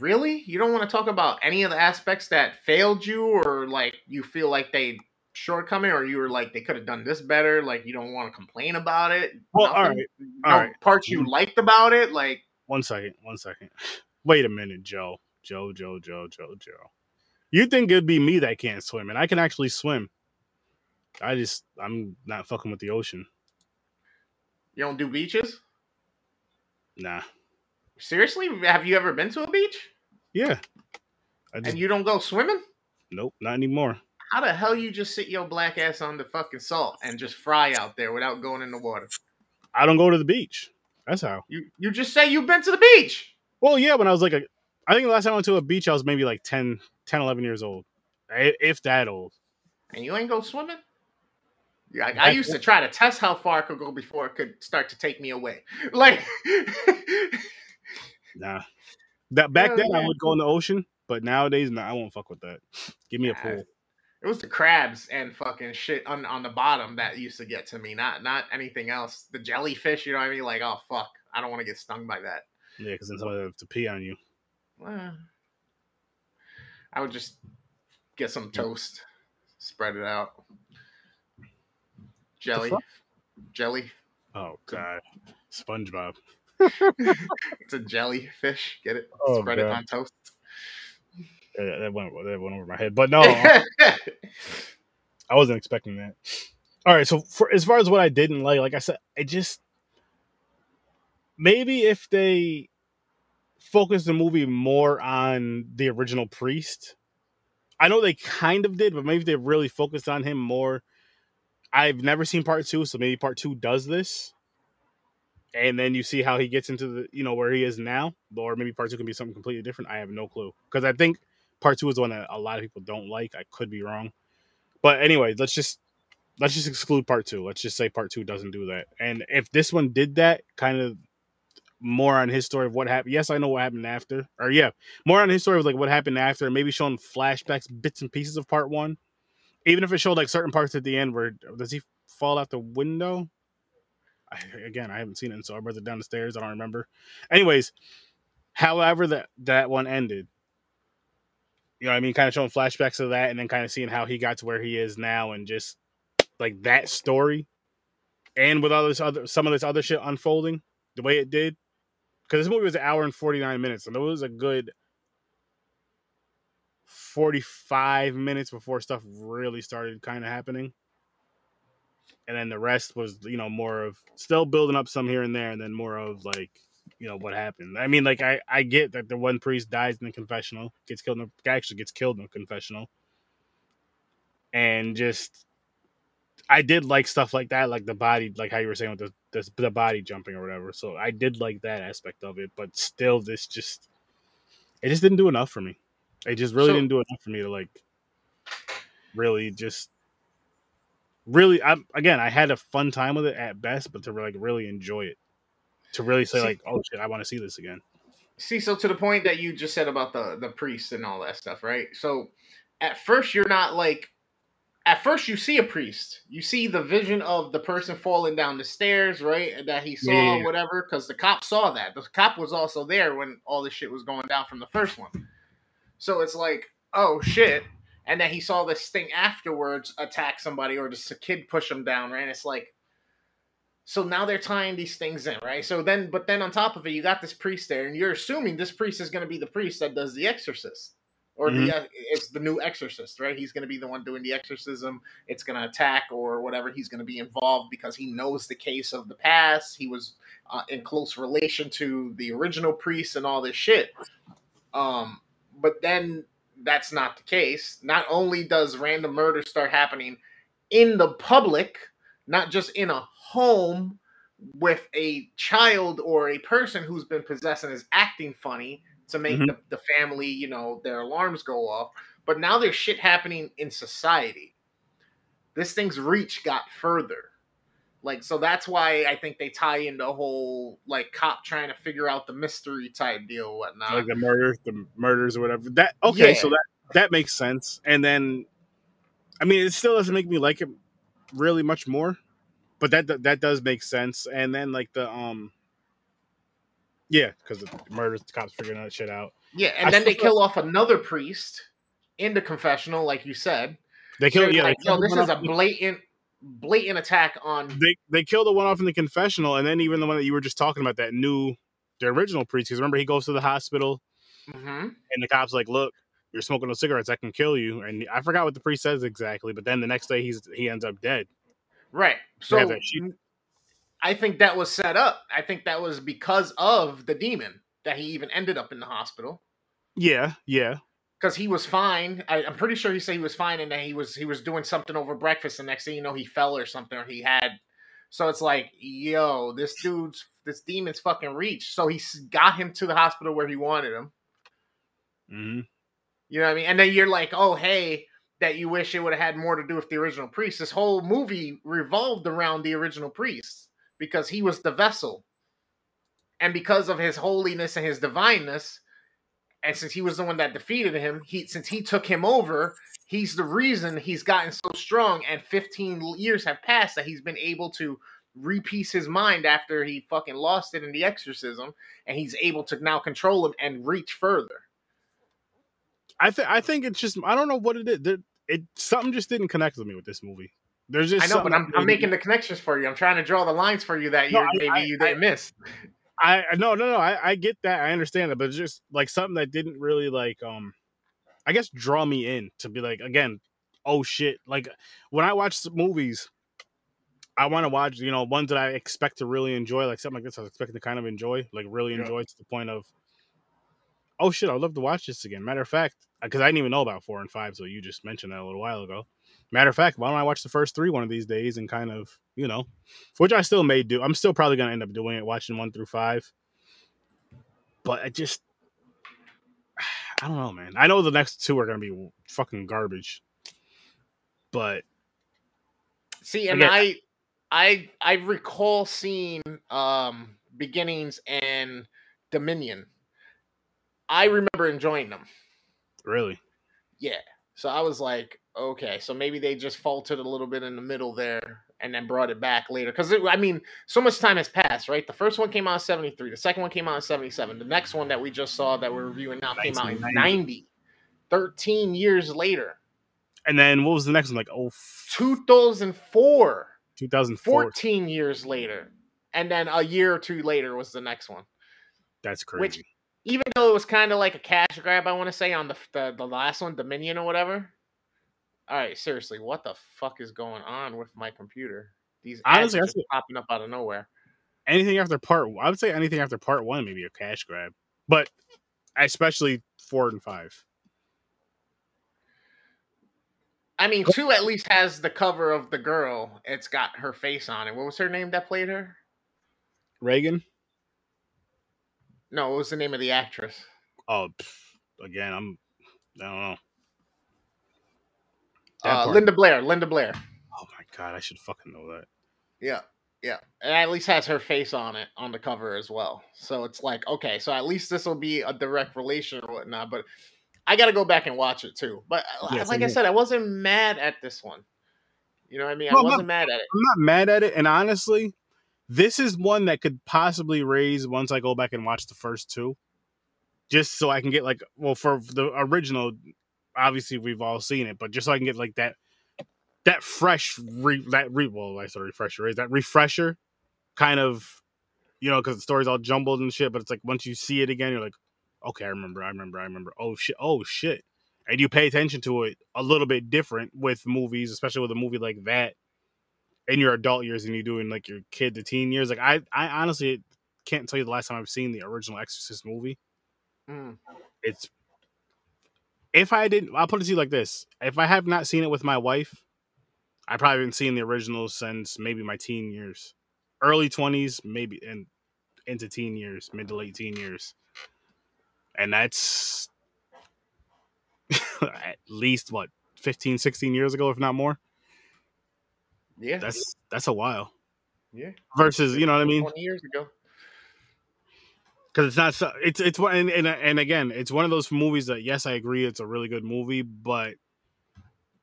really? You don't want to talk about any of the aspects that failed you, or like you feel like they shortcoming, or you were like they could have done this better. Like you don't want to complain about it. Well, all Nothing? right, No all right. parts you liked about it, like One second, one second. Wait a minute, Joe. Joe, Joe, Joe, Joe, Joe. You think it'd be me that can't swim, and I can actually swim. I just I'm not fucking with the ocean. you don't do beaches. Nah. Seriously, have you ever been to a beach Yeah. Just and you don't go swimming? nope, not anymore. How the hell you just sit your black ass on the fucking salt and just fry out there without going in the water? I don't go to the beach. That's how. You you just say you've been to the beach. Well, yeah, when I was like a I think the last time I went to a beach I was maybe like 10, 10 11 years old. If that old. and you ain't go swimming? Yeah, I, I used to try to test how far I could go before it could start to take me away. [LAUGHS] Like, [LAUGHS] Nah. That back Yeah, then I would go in the ocean, but nowadays nah, I won't fuck with that. [LAUGHS] Give me a Nah. pool. it was the crabs and fucking shit on, on the bottom that used to get to me, not not anything else. The jellyfish, you know what I mean? Like, oh fuck, I don't want to get stung by that. Yeah, because then somebody have to pee on you. Well, I would just get some toast, spread it out. Jelly, jelly. Oh god. SpongeBob. [LAUGHS] It's a jellyfish. Get it? Oh, spread it on toast. Yeah, that went that went over my head. But no, [LAUGHS] I wasn't expecting that. All right, so for as far as what I didn't like, like I said, I just maybe if they focus the movie more on the original priest. I know they kind of did, but maybe they really focused on him more. I've never seen part two, so maybe part two does this. And then you see how he gets into the, you know, where he is now, or maybe part two can be something completely different. I have no clue because I think part two is one that a lot of people don't like. I could be wrong, but anyway, let's just let's just exclude part two. Let's just say part two doesn't do that. And if this one did that, kind of more on his story of what happened. Yes, I know what happened after, or yeah, more on his story of like what happened after, maybe showing flashbacks, bits and pieces of part one. Even if it showed like certain parts at the end where does he fall out the window? I, again, I haven't seen it, so I wrote it down the stairs. I don't remember. Anyways, however that that one ended, you know, I mean, kind of showing flashbacks of that, and then kind of seeing how he got to where he is now, and just like that story, and with all this other some of this other shit unfolding the way it did, because this movie was an hour and forty nine minutes, and it was a good 45 minutes before stuff really started kind of happening. And then the rest was, you know, more of still building up some here and there, and then more of like, you know, what happened. I mean, like, I, I get that the one priest dies in the confessional, gets killed, in the, actually gets killed in the confessional. And just, I did like stuff like that, like the body, like how you were saying with the, the, the body jumping or whatever. So I did like that aspect of it, but still, this just, it just didn't do enough for me. It just really so, didn't do enough for me to like really just really I again I had a fun time with it at best, but to like really enjoy it. To really say see, like, oh shit, I want to see this again. See, so to the point that you just said about the the priest and all that stuff, right? So at first you're not like at first you see a priest you see the vision of the person falling down the stairs right that he saw yeah. whatever because the cop saw that the cop was also there when all this shit was going down from the first one so it's like, oh shit. And then he saw this thing afterwards attack somebody or just a kid push him down, right? And it's like, so now they're tying these things in, right? So then, but then on top of it, you got this priest there, and you're assuming this priest is going to be the priest that does the exorcist, or mm-hmm. the it's the new exorcist, right? He's going to be the one doing the exorcism. It's going to attack or whatever. He's going to be involved because he knows the case of the past. He was uh, in close relation to the original priest and all this shit. Um, but then that's not the case. Not only does random murder start happening in the public, not just in a home with a child or a person who's been possessed and is acting funny to make mm-hmm. the, the family, you know, their alarms go off, but now there's shit happening in society. This thing's reach got further. Like so that's why I think they tie in the whole like cop trying to figure out the mystery type deal, whatnot. Like the murders, the murders or whatever. That okay, yeah. so that that makes sense. And then, I mean, it still doesn't make me like it really much more, but that that, that does make sense. And then like the um, yeah, because the murders, the cops figuring that shit out. Yeah, and I then they kill off another priest in the confessional, like you said. They kill. So yeah, like, yo, this is a blatant blatant attack on. They they killed the one off in the confessional, and then even the one that you were just talking about, that new, the original priest. Because remember, he goes to the hospital, mm-hmm. and the cops like, "Look, you're smoking those cigarettes. I can kill you." And I forgot what the priest says exactly, but then the next day he's he ends up dead. Right. So I think that was set up. I think that was because of the demon that he even ended up in the hospital. Yeah, yeah because he was fine. I, am pretty sure he said he was fine, and then he was he was doing something over breakfast, and next thing you know, he fell or something, or he had. So it's like, yo, this dude's this demon's fucking reach. So he got him to the hospital where he wanted him. Mm-hmm. You know what I mean? And then you're like, oh hey, that you wish it would have had more to do with the original priest. This whole movie revolved around the original priest because he was the vessel, and because of his holiness and his divineness and since he was the one that defeated him, he since he took him over, he's the reason he's gotten so strong. And 15 years have passed that he's been able to repiece his mind after he fucking lost it in the exorcism, and he's able to now control him and reach further. I think I think it's just I don't know what it is. It, it something just didn't connect with me with this movie. There's just I know, but I'm, I'm making the connections for you. I'm trying to draw the lines for you that no, maybe I, you didn't I, miss. I no no no I, I get that I understand that but it's just like something that didn't really like um I guess draw me in to be like again oh shit like when I watch movies I want to watch you know ones that I expect to really enjoy like something like this I was expecting to kind of enjoy like really enjoy yeah. to the point of oh shit I'd love to watch this again matter of fact because I didn't even know about four and five so you just mentioned that a little while ago Matter of fact, why don't I watch the first three one of these days and kind of, you know, which I still may do. I'm still probably going to end up doing it, watching one through five. But I just, [SIGHS] I don't know, man. I know the next two are going to be fucking garbage. But see, and I, I, I recall seeing um beginnings and Dominion. I remember enjoying them. Really? Yeah. So I was like, okay, so maybe they just faltered a little bit in the middle there. and then brought it back later. Because I mean, so much time has passed, right? The first one came out in '73. The second one came out in '77. The next one that we just saw that we're reviewing now came out in 90. 13 years later. And then what was the next one? Like oh, 2004. 2004. 14 years later. And then a year or two later was the next one. That's crazy. Which, even though it was kind of like a cash grab, I want to say on the, the the last one, Dominion or whatever. All right, seriously, what the fuck is going on with my computer? These ads Honestly, are that's just popping up out of nowhere. anything after part I would say anything after part one maybe a cash grab. But especially four and five. I mean, two at least has the cover of the girl. It's got her face on it. What was her name that played her? Regan. No, what was the name of the actress? Oh, pff, again, I'm. I don't know. Uh, Linda Blair. Linda Blair. Oh my god, I should fucking know that. Yeah, yeah. It at least has her face on it on the cover as well. So it's like, okay, so at least this will be a direct relation or whatnot. But I got to go back and watch it too. But uh, Yeah, like same I said, I wasn't mad at this one. You know what I mean? No, I I'm not- wasn't mad at it. I'm not mad at it, and honestly, this is one that could possibly raise once I go back and watch the first two, just so I can get like, well, for the original, obviously we've all seen it, but just so I can get like that, that fresh re that re well, I said refresher is that refresher, kind of, you know, because the story's all jumbled and shit, but it's like once you see it again, you're like, okay, I remember, I remember, I remember. Oh shit, oh shit, and you pay attention to it a little bit different with movies, especially with a movie like that in your adult years and you're doing like your kid to teen years. Like I, I honestly can't tell you the last time I've seen the original Exorcist movie. Mm. It's if I didn't, I'll put it to you like this: if I have not seen it with my wife, I probably haven't seen the original since maybe my teen years, early twenties, maybe and into teen years, mid to late teen years, and that's [LAUGHS] at least what 15 16 years ago if not more? Yeah, that's that's a while. Yeah. versus you know what i mean? Twenty years ago. Because it's not so it's it's one and, and and again it's one of those movies that yes i agree it's a really good movie but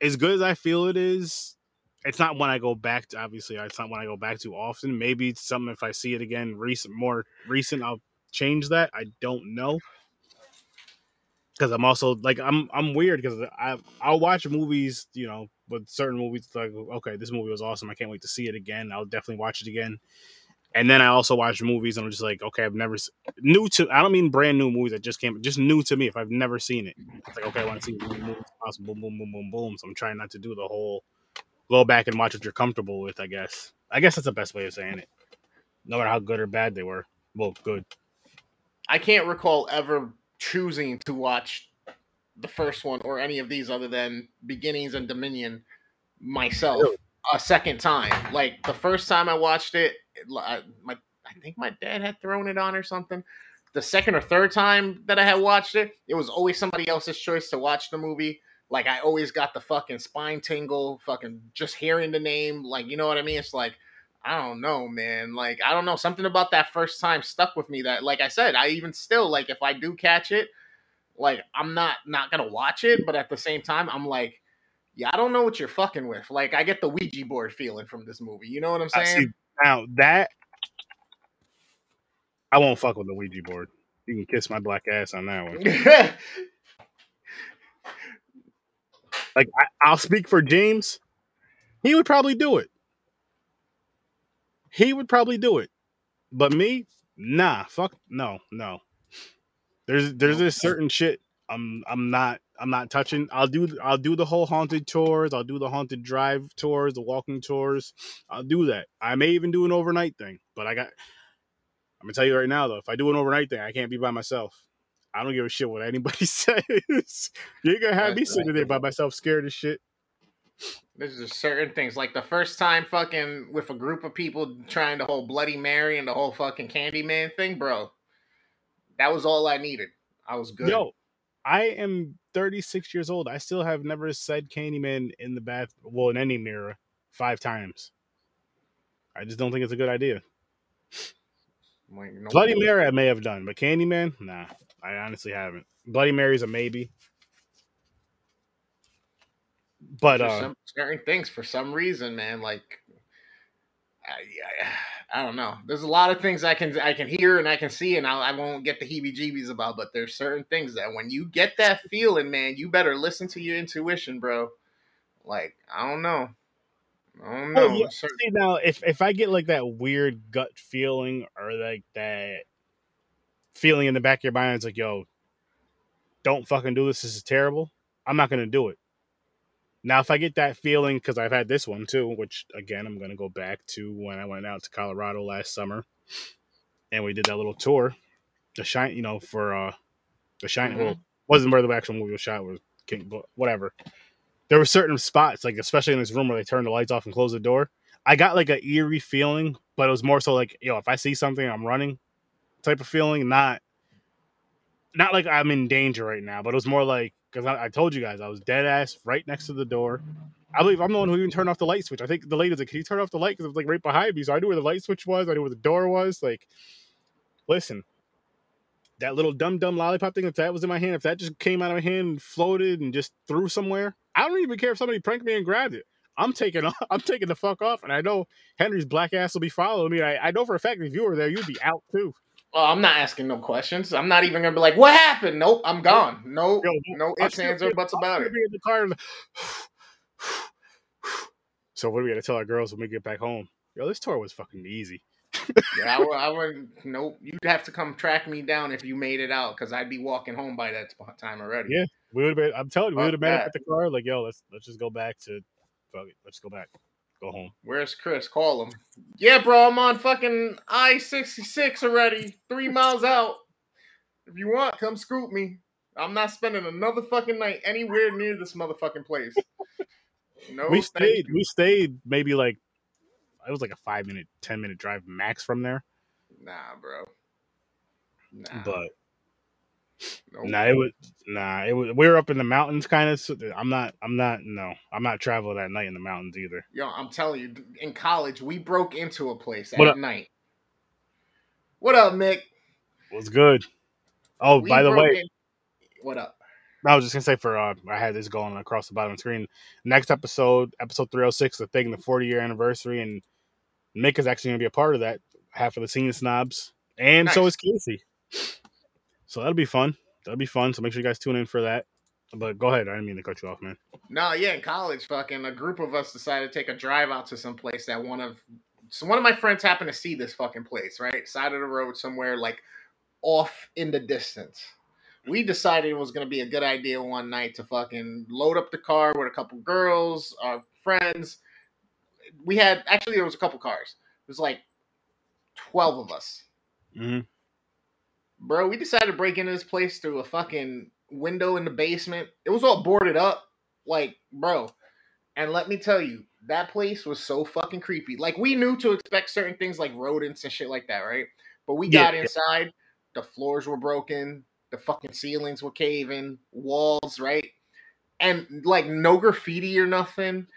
as good as i feel it is it's not one i go back to obviously it's not one i go back to often. Maybe it's something if i see it again recent more recent i'll change that i don't know. Because i'm also like i'm i'm weird because i i'll watch movies you know with certain movies like okay this movie was awesome i can't wait to see it again i'll definitely watch it again and then I also watch movies, and I'm just like, okay, I've never s- new to. I don't mean brand new movies that just came, just new to me. If I've never seen it, it's like, okay, I want to see new movies possible. Boom, boom, boom, boom, boom. So I'm trying not to do the whole go back and watch what you're comfortable with. I guess. I guess that's the best way of saying it. No matter how good or bad they were. Well, good. I can't recall ever choosing to watch the first one or any of these other than Beginnings and Dominion myself Really? A second time. Like the first time I watched it, my I think my dad had thrown it on or something. The second or third time that I had watched it, it was always somebody else's choice to watch the movie. Like I always got the fucking spine tingle, fucking just hearing the name. Like you know what I mean? It's like I don't know, man. Like I don't know, something about that first time stuck with me. That, like I said, I even still like if I do catch it, like I'm not not gonna watch it, but at the same time, I'm like, yeah, I don't know what you're fucking with. Like I get the Ouija board feeling from this movie. You know what I'm I see saying? now that I won't fuck with the Ouija board. You can kiss my black ass on that one. [LAUGHS] Like I, I'll speak for James. He would probably do it. He would probably do it. But me, nah, fuck no, no. There's there's this certain shit I'm I'm not I'm not touching. I'll do I'll do the whole haunted tours, I'll do the haunted drive tours, the walking tours. I'll do that. I may even do an overnight thing, but I got I'm gonna tell you right now though, if I do an overnight thing, I can't be by myself. I don't give a shit what anybody [LAUGHS] says. You're gonna have Right, me sitting there by myself, scared as shit. There's just certain things. Like the first time fucking with a group of people trying the whole Bloody Mary and the whole fucking Candyman thing, bro. That was all I needed. I was good. Yo, I am 36 years old. I still have never said Candyman in the bath, well, in any mirror, five times. I just don't think it's a good idea. Like, no- Bloody Mary, I may have done, but Candyman, nah, I honestly haven't. Bloody Mary's a maybe. But uh, certain things for some reason, man. Like I, I, I don't know. There's a lot of things I can I can hear and I can see, and I, I won't get the heebie-jeebies about. But there's certain things that when you get that feeling, man, you better listen to your intuition, bro. Like I don't know. I don't oh, know. Oh, yeah. Certain- See now, if if I get like that weird gut feeling or like that feeling in the back of your mind, it's like, yo, don't fucking do this. This is terrible. I'm not gonna do it. Now, if I get that feeling, because I've had this one too, which again, I'm gonna go back to when I went out to Colorado last summer, and we did that little tour, the shine, you know, for uh, the shine. Well, Mhm. wasn't where the actual movie was shot. Was King, but whatever. There were certain spots, like especially in this room where they turn the lights off and close the door. I got like a eerie feeling, but it was more so like, yo, if I see something, I'm running, type of feeling. Not, not like I'm in danger right now, but it was more like because I, I told you guys I was dead ass right next to the door. I believe I'm the one who even turned off the light switch. I think the lady was like, "Can you turn off the light?" Because it was like right behind me, so I knew where the light switch was. I knew where the door was. Like, listen, that little dumb dumb lollipop thing. If that was in my hand, if that just came out of my hand and floated and just threw somewhere, I don't even care if somebody pranked me and grabbed it. I'm taking [LAUGHS] off. I'm taking the fuck off, and I know Henry's black ass will be following me. I, I know for a fact if you were there, you'd be out too. Well, I'm not asking no questions. I'm not even gonna be like, "What happened?" Nope, I'm gone. No, Yo, no ifs, ands, or buts about it. Be in the car. [SIGHS] [SIGHS] [SIGHS] So what are we gonna tell our girls when we get back home? Yo, this tour was fucking easy. Yeah, I [LAUGHS] wouldn't. Nope, you'd have to come track me down if you made it out, because I'd be walking home by that time already. Yeah. We would have been. I'm telling you, we would have met up at the car. Like, yo, let's let's just go back to. Fuck it. Let's go back. Go home. Where's Chris? Call him. Yeah, bro, I'm on fucking I sixty six already, three miles out. If you want, come scoop me. I'm not spending another fucking night anywhere near this motherfucking place. [LAUGHS] No, we stayed. you. We stayed maybe like it was like a five minute, ten minute drive max from there. Nah, bro. Nah, But nope. nah, it was nah. It was. We were up in the mountains, kind of. So I'm not. I'm not. No, I'm not traveling at night in the mountains either. Yo, I'm telling you, in college, we broke into a place What at up? night. What up, Mick? Was good. Oh, We by the way, in- what up? I was just gonna say for uh, I had this going across the bottom of the screen. Next episode, episode three hundred six, the thing, the forty year anniversary, and Mick is actually gonna be a part of that. Half of the senior snobs, and so is Casey. So that'll be fun. That'll be fun. So make sure you guys tune in for that. But go ahead. I didn't mean to cut you off, man. No, yeah, in college, fucking a group of us decided to take a drive out to some place that one of so one of my friends happened to see this fucking place, right? Side of the road somewhere like off in the distance. We decided it was gonna be a good idea one night to fucking load up the car with a couple girls, our friends. We had actually there was a couple cars. It was like twelve of us. hmm Bro, we decided to break into this place through a fucking window in the basement. It was all boarded up. Like, bro. And let me tell you, that place was so fucking creepy. Like, we knew to expect certain things like rodents and shit like that, right? But we got yeah. inside, the floors were broken, the fucking ceilings were caving, walls, right? And like no graffiti or nothing.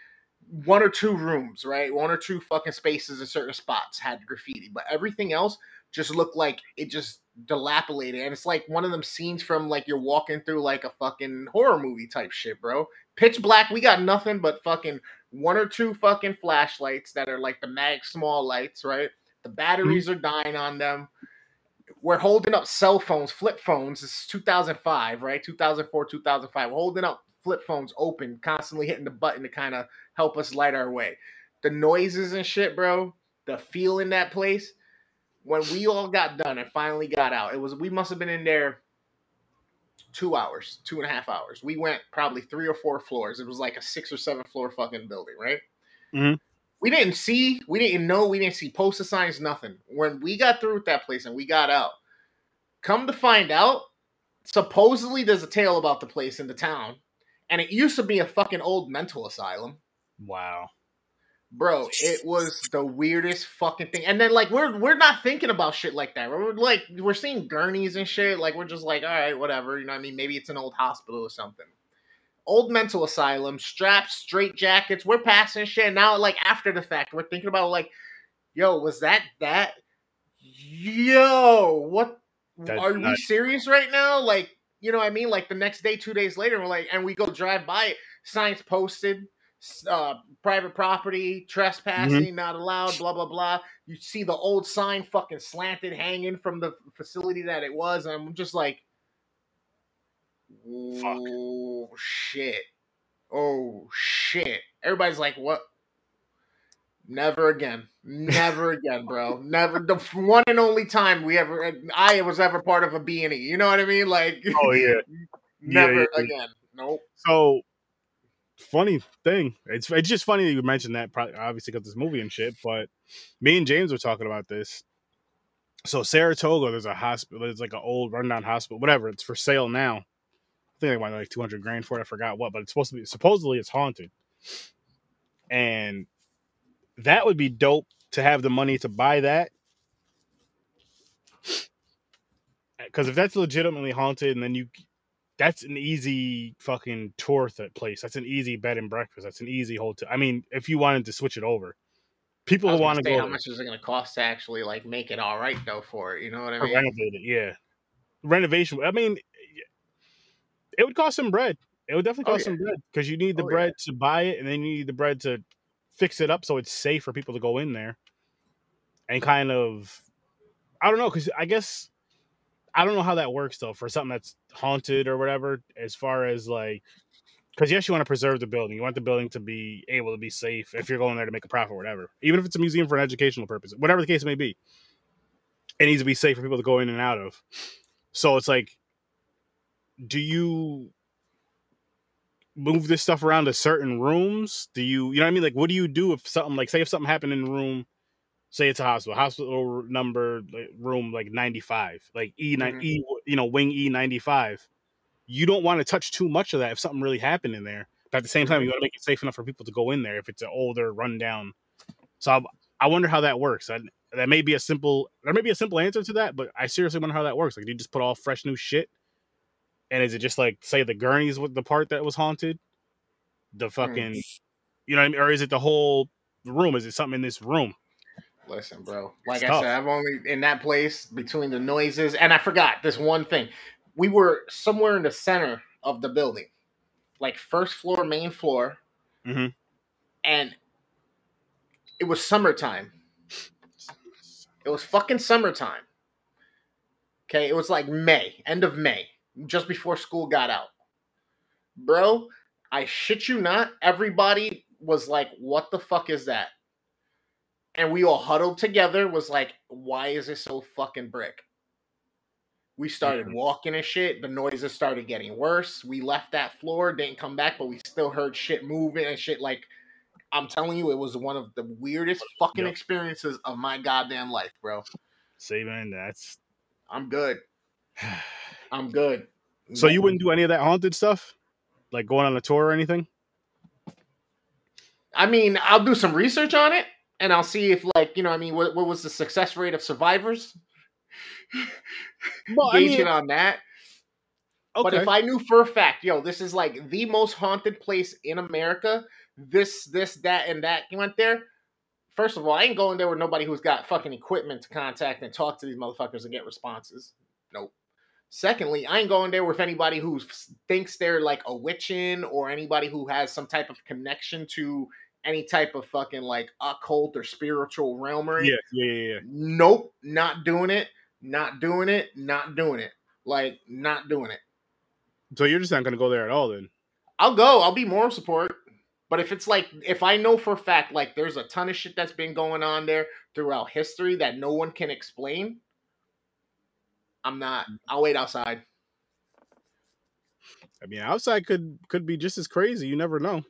One or two rooms, right? One or two fucking spaces in certain spots had graffiti, but everything else just looked like it just dilapidated. And it's like one of them scenes from like you're walking through like a fucking horror movie type shit, bro. Pitch black. We got nothing but fucking one or two fucking flashlights that are like the mag small lights, right? The hmm. batteries are dying on them. We're holding up cell phones, flip phones. This is 2005, right? 2004, 2005. We're holding up flip phones open, constantly hitting the button to kind of help us light our way. The noises and shit, bro. The feel in that place when we all got done and finally got out, it was we must have been in there two hours, two and a half hours. We went probably three or four floors. It was like a six or seven floor fucking building, right? Mhm. We didn't see, we didn't know, we didn't see poster signs, nothing. When we got through with that place and we got out, come to find out, supposedly there's a tale about the place in the town, and it used to be a fucking old mental asylum Wow. Bro [LAUGHS] it was the weirdest fucking thing. And then like we're we're not thinking about shit like that. We're like we're seeing gurneys and shit. Like we're just like all right whatever. You know what i mean? Maybe it's an old hospital or something. Old mental asylum straps straight jackets. We're passing shit. Now like after the fact we're thinking about like yo was that that? Yo what That's are we serious right now? Like you know what i mean? Like the next day two days later we're like and we go drive by it. Signs posted uh, private property, trespassing, not allowed, blah blah blah. You see the old sign fucking slanted hanging from the facility that it was, and I'm just like, Fuck. oh shit, oh shit. Everybody's like, what? Never again, never [LAUGHS] again, bro. Never the one and only time we ever I was ever part of a B and E. You know what I mean? Like, Oh yeah. [LAUGHS] never yeah, yeah. again. Nope. So funny thing. It's it's just funny that you mentioned that. Probably obviously got this movie and shit. But me and James were talking about this. So Saratoga, there's a hospital. There's like an old rundown hospital, whatever. It's for sale now. I think they wanted like two hundred grand for it. I forgot what, but it's supposed to be. Supposedly, it's haunted. And that would be dope to have the money to buy that. [SNIFFS] Because if that's legitimately haunted, and then you that's an easy fucking tour th- place. That's an easy bed and breakfast. That's an easy hotel. I mean, if you wanted to switch it over, people who want gonna go how much is it going to cost to actually like make it all right though for it? You know what I to mean? renovate it, yeah, renovation. I mean, it would cost some bread. It would definitely Oh, cost some bread because you need the Oh, yeah. bread to buy it, and then you need the bread to fix it up so it's safe for people to go in there, and kind of, I don't know, because I guess I don't know how that works though for something that's haunted or whatever. As far as like, because yes, you want to preserve the building, you want the building to be able to be safe if you're going there to make a profit or whatever, even if it's a museum for an educational purpose, whatever the case may be. It needs to be safe for people to go in and out of. So it's like, do you move this stuff around to certain rooms? Do you, you know what I mean? Like, what do you do if something like, say, if something happened in the room, say it's a hospital, hospital number like, room like ninety five, like E nine Mhm. E, you know, wing E ninety five. You don't want to touch too much of that if something really happened in there. But at the same time, you want to make it safe enough for people to go in there if it's an older, rundown. So I, I wonder how that works. I, that may be a simple, there may be a simple answer to that, but I seriously wonder how that works. Like, do you just put all fresh new shit? And is it just like, say, the gurneys with the part that was haunted? The fucking, you know what I mean? Or is it the whole room? Is it something in this room? Listen, bro. Like It's I tough. said, I've only in that place between the noises, and I forgot this one thing. We were somewhere in the center of the building, like first floor, main floor, Mhm. and it was summertime. It was fucking summertime. Okay, it was like May, end of May, just before school got out. Bro, I shit you not, everybody was like, what the fuck is that? And we all huddled together, was like, why is it so fucking brick? We started Mhm. walking and shit. The noises started getting worse. We left that floor, didn't come back, but we still heard shit moving and shit. Like, I'm telling you, it was one of the weirdest fucking Yep. experiences of my goddamn life, bro. See, man, that's. I'm good. [SIGHS] I'm good. so you wouldn't do any of that haunted stuff, like going on a tour or anything? I mean, I'll do some research on it, and I'll see if, like, you know, I mean, what, what was the success rate of survivors? [LAUGHS] Well, I mean, on that. Okay. But if I knew for a fact, yo, this is like the most haunted place in America, this, this, that, and that, you went there. First of all, I ain't going there with nobody who's got fucking equipment to contact and talk to these motherfuckers and get responses. Nope. Secondly, I ain't going there with anybody who thinks they're like a witching or anybody who has some type of connection to any type of fucking like occult or spiritual realm or yeah, yeah, yeah, yeah. Nope, not doing it. Not doing it. Not doing it. Like, not doing it. So you're just not going to go there at all, then? I'll go. I'll be moral support. But if it's like, if I know for a fact, like, there's a ton of shit that's been going on there throughout history that no one can explain, I'm not. Mm. I'll wait outside. I mean, outside could could be just as crazy. You never know.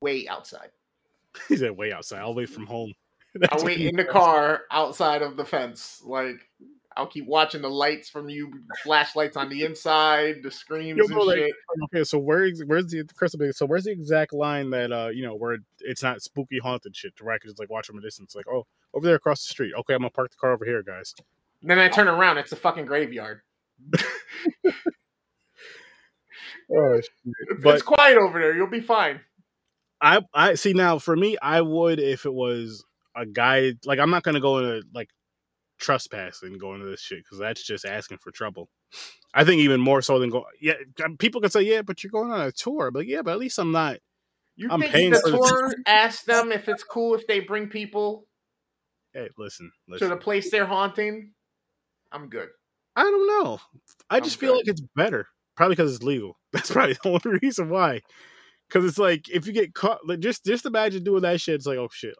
Wait outside. [LAUGHS] He said, "Way outside, all the way from home." [LAUGHS] I'll wait in the car outside of the fence. Like, I'll keep watching the lights from you, flashlights on the inside, the screams Yo, and like, shit. Okay, so where ex- where's the Chris? So where's the exact line that uh you know where it's not spooky haunted shit to where I could just like watch from a distance? Like, oh, over there across the street. Okay, I'm gonna park the car over here, guys. Then I turn around, it's a fucking graveyard. [LAUGHS] Oh, It's, But- it's quiet over there. You'll be fine. I I see now. For me, I would if it was a guy. Like, I'm not gonna go into like trespassing going to this shit because that's just asking for trouble. I think even more so than go. Yeah, people can say yeah, but you're going on a tour. But yeah, but at least I'm not You I'm paying the for the- tour [LAUGHS] asked them if it's cool if they bring people Hey, listen, to the place they're haunting? I'm good. I don't know. I just I'm feel good. like it's better. Probably because it's legal. [LAUGHS] That's probably the only reason why. Because it's like if you get caught, like just just imagine doing that shit. It's like, oh shit,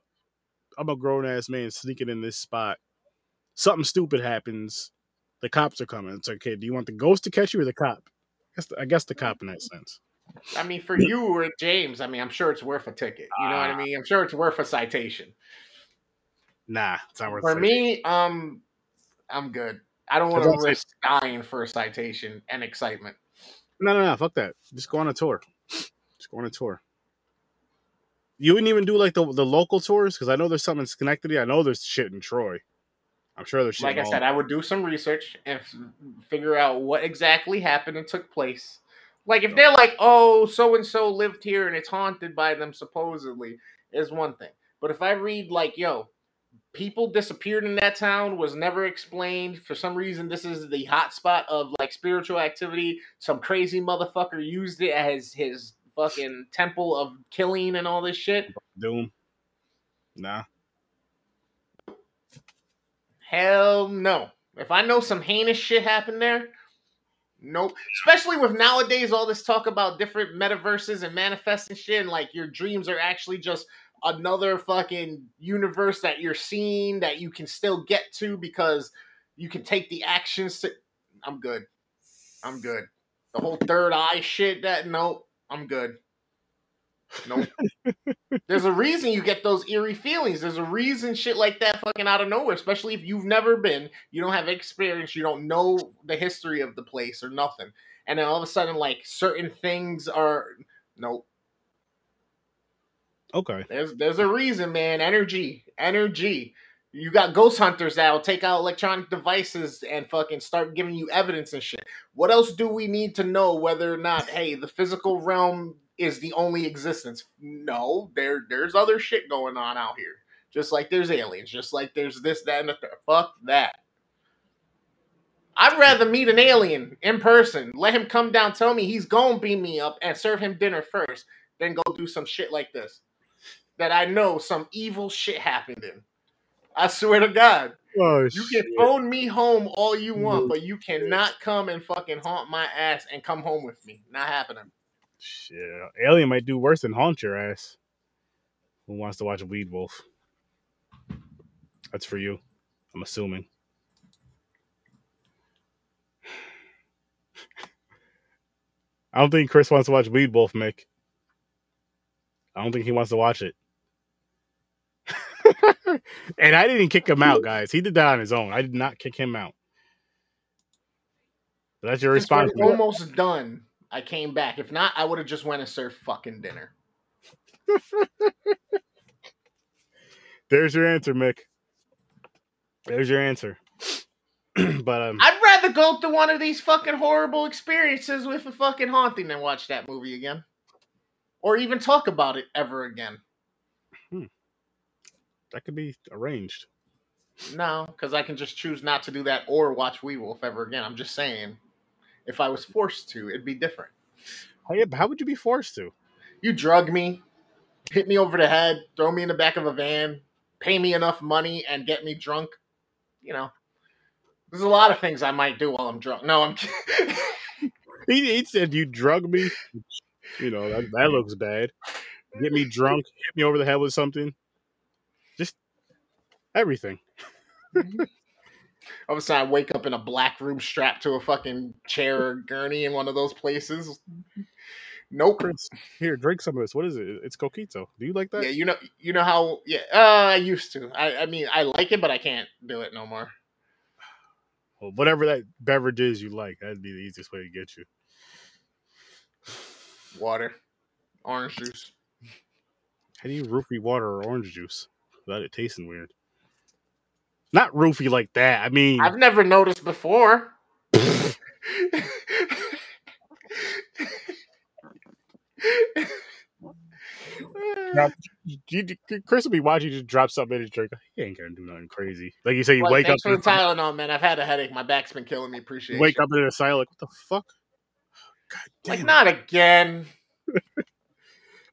I'm a grown ass man sneaking in this spot. Something stupid happens. The cops are coming. It's like, okay, do you want the ghost to catch you or the cop? I guess the, I guess the cop in that sense. I mean, for you or James, I mean, I'm sure it's worth a ticket. You know what I Ah. mean? I'm sure it's worth a citation. Nah, it's not worth. For me, um, I'm good. I don't want to risk dying for a citation and excitement. no, no, no, fuck that. Just go on a tour. Go on a tour. You wouldn't even do like the the local tours because I know there's something in Schenectady. I know there's shit in Troy. I'm sure there's shit. Like I said, I would do some research and f- figure out what exactly happened and took place. Like if they're like, "Oh, so and so lived here and it's haunted by them," supposedly, is one thing. But if I read like, "Yo, people disappeared in that town, was never explained for some reason. This is the hotspot of like spiritual activity. Some crazy motherfucker used it as his fucking temple of killing and all this shit." Doom. Nah. Hell no. If I know some heinous shit happened there, nope. Especially with nowadays all this talk about different metaverses and manifesting shit, and like your dreams are actually just another fucking universe that you're seeing that you can still get to because you can take the actions to. I'm good. I'm good. The whole third eye shit, that nope. I'm good. Nope. [LAUGHS] There's a reason you get those eerie feelings. There's a reason shit like that fucking out of nowhere, especially if you've never been, you don't have experience, you don't know the history of the place or nothing. And then all of a sudden, like certain things are nope. Okay. There's there's a reason, man. Energy. Energy. You got ghost hunters that'll take out electronic devices and fucking start giving you evidence and shit. What else do we need to know whether or not, hey, the physical realm is the only existence? No, there there's other shit going on out here. Just like there's aliens, just like there's this, that, and the third. Fuck that. I'd rather meet an alien in person, let him come down, tell me he's gonna beam me up, and serve him dinner first, than go do some shit like this. That I know some evil shit happened in. I swear to God. Oh You can phone me home all you want, Mhm. but you cannot come and fucking haunt my ass and come home with me. Not happening. Shit. Alien might do worse than haunt your ass. Who wants to watch Weed Wolf? That's for you. I'm assuming. [SIGHS] I don't think Chris wants to watch Weed Wolf, Mick. I don't think he wants to watch it. And I didn't kick him out, [LAUGHS] guys. He did that on his own. I did not kick him out. But that's your response. almost done. I came back. If not, I would have just went and served fucking dinner. [LAUGHS] There's your answer, Mick. There's your answer. [SNIFFS] but um, I'd rather go through one of these fucking horrible experiences with a fucking haunting than watch that movie again. Or even talk about it ever again. That could be arranged. No, because I can just choose not to do that or watch Weewolf ever again. I'm just saying. If I was forced to, it'd be different. How, how would you be forced to? You drug me, hit me over the head, throw me in the back of a van, pay me enough money, and get me drunk. You know, there's a lot of things I might do while I'm drunk. No, I'm. [LAUGHS] He, he said you drug me. You know that, that looks bad. Get me drunk, hit me over the head with something. Just everything. All of a sudden, I wake up in a black room strapped to a fucking chair or gurney in one of those places. Nope. Chris, here, drink some of this. What is it? It's coquito. Do you like that? Yeah, you know, you know how. Yeah, uh, I used to. I, I mean, I like it, but I can't do it no more. Well, whatever that beverage is you like, that'd be the easiest way to get you. Water, orange juice. How do you roofie water or orange juice without it tasting weird? Not roofy like that. I mean, I've never noticed before. Drop- you, Chris will be watching you just drop something in his drink. He ain't gonna do nothing crazy. Like you say, you Well, wake up, for the Tylenol, man. I've had a headache. My back's been killing me. Appreciate wake up in a silent. Like what the fuck? God damn! Like it. not again. [LAUGHS]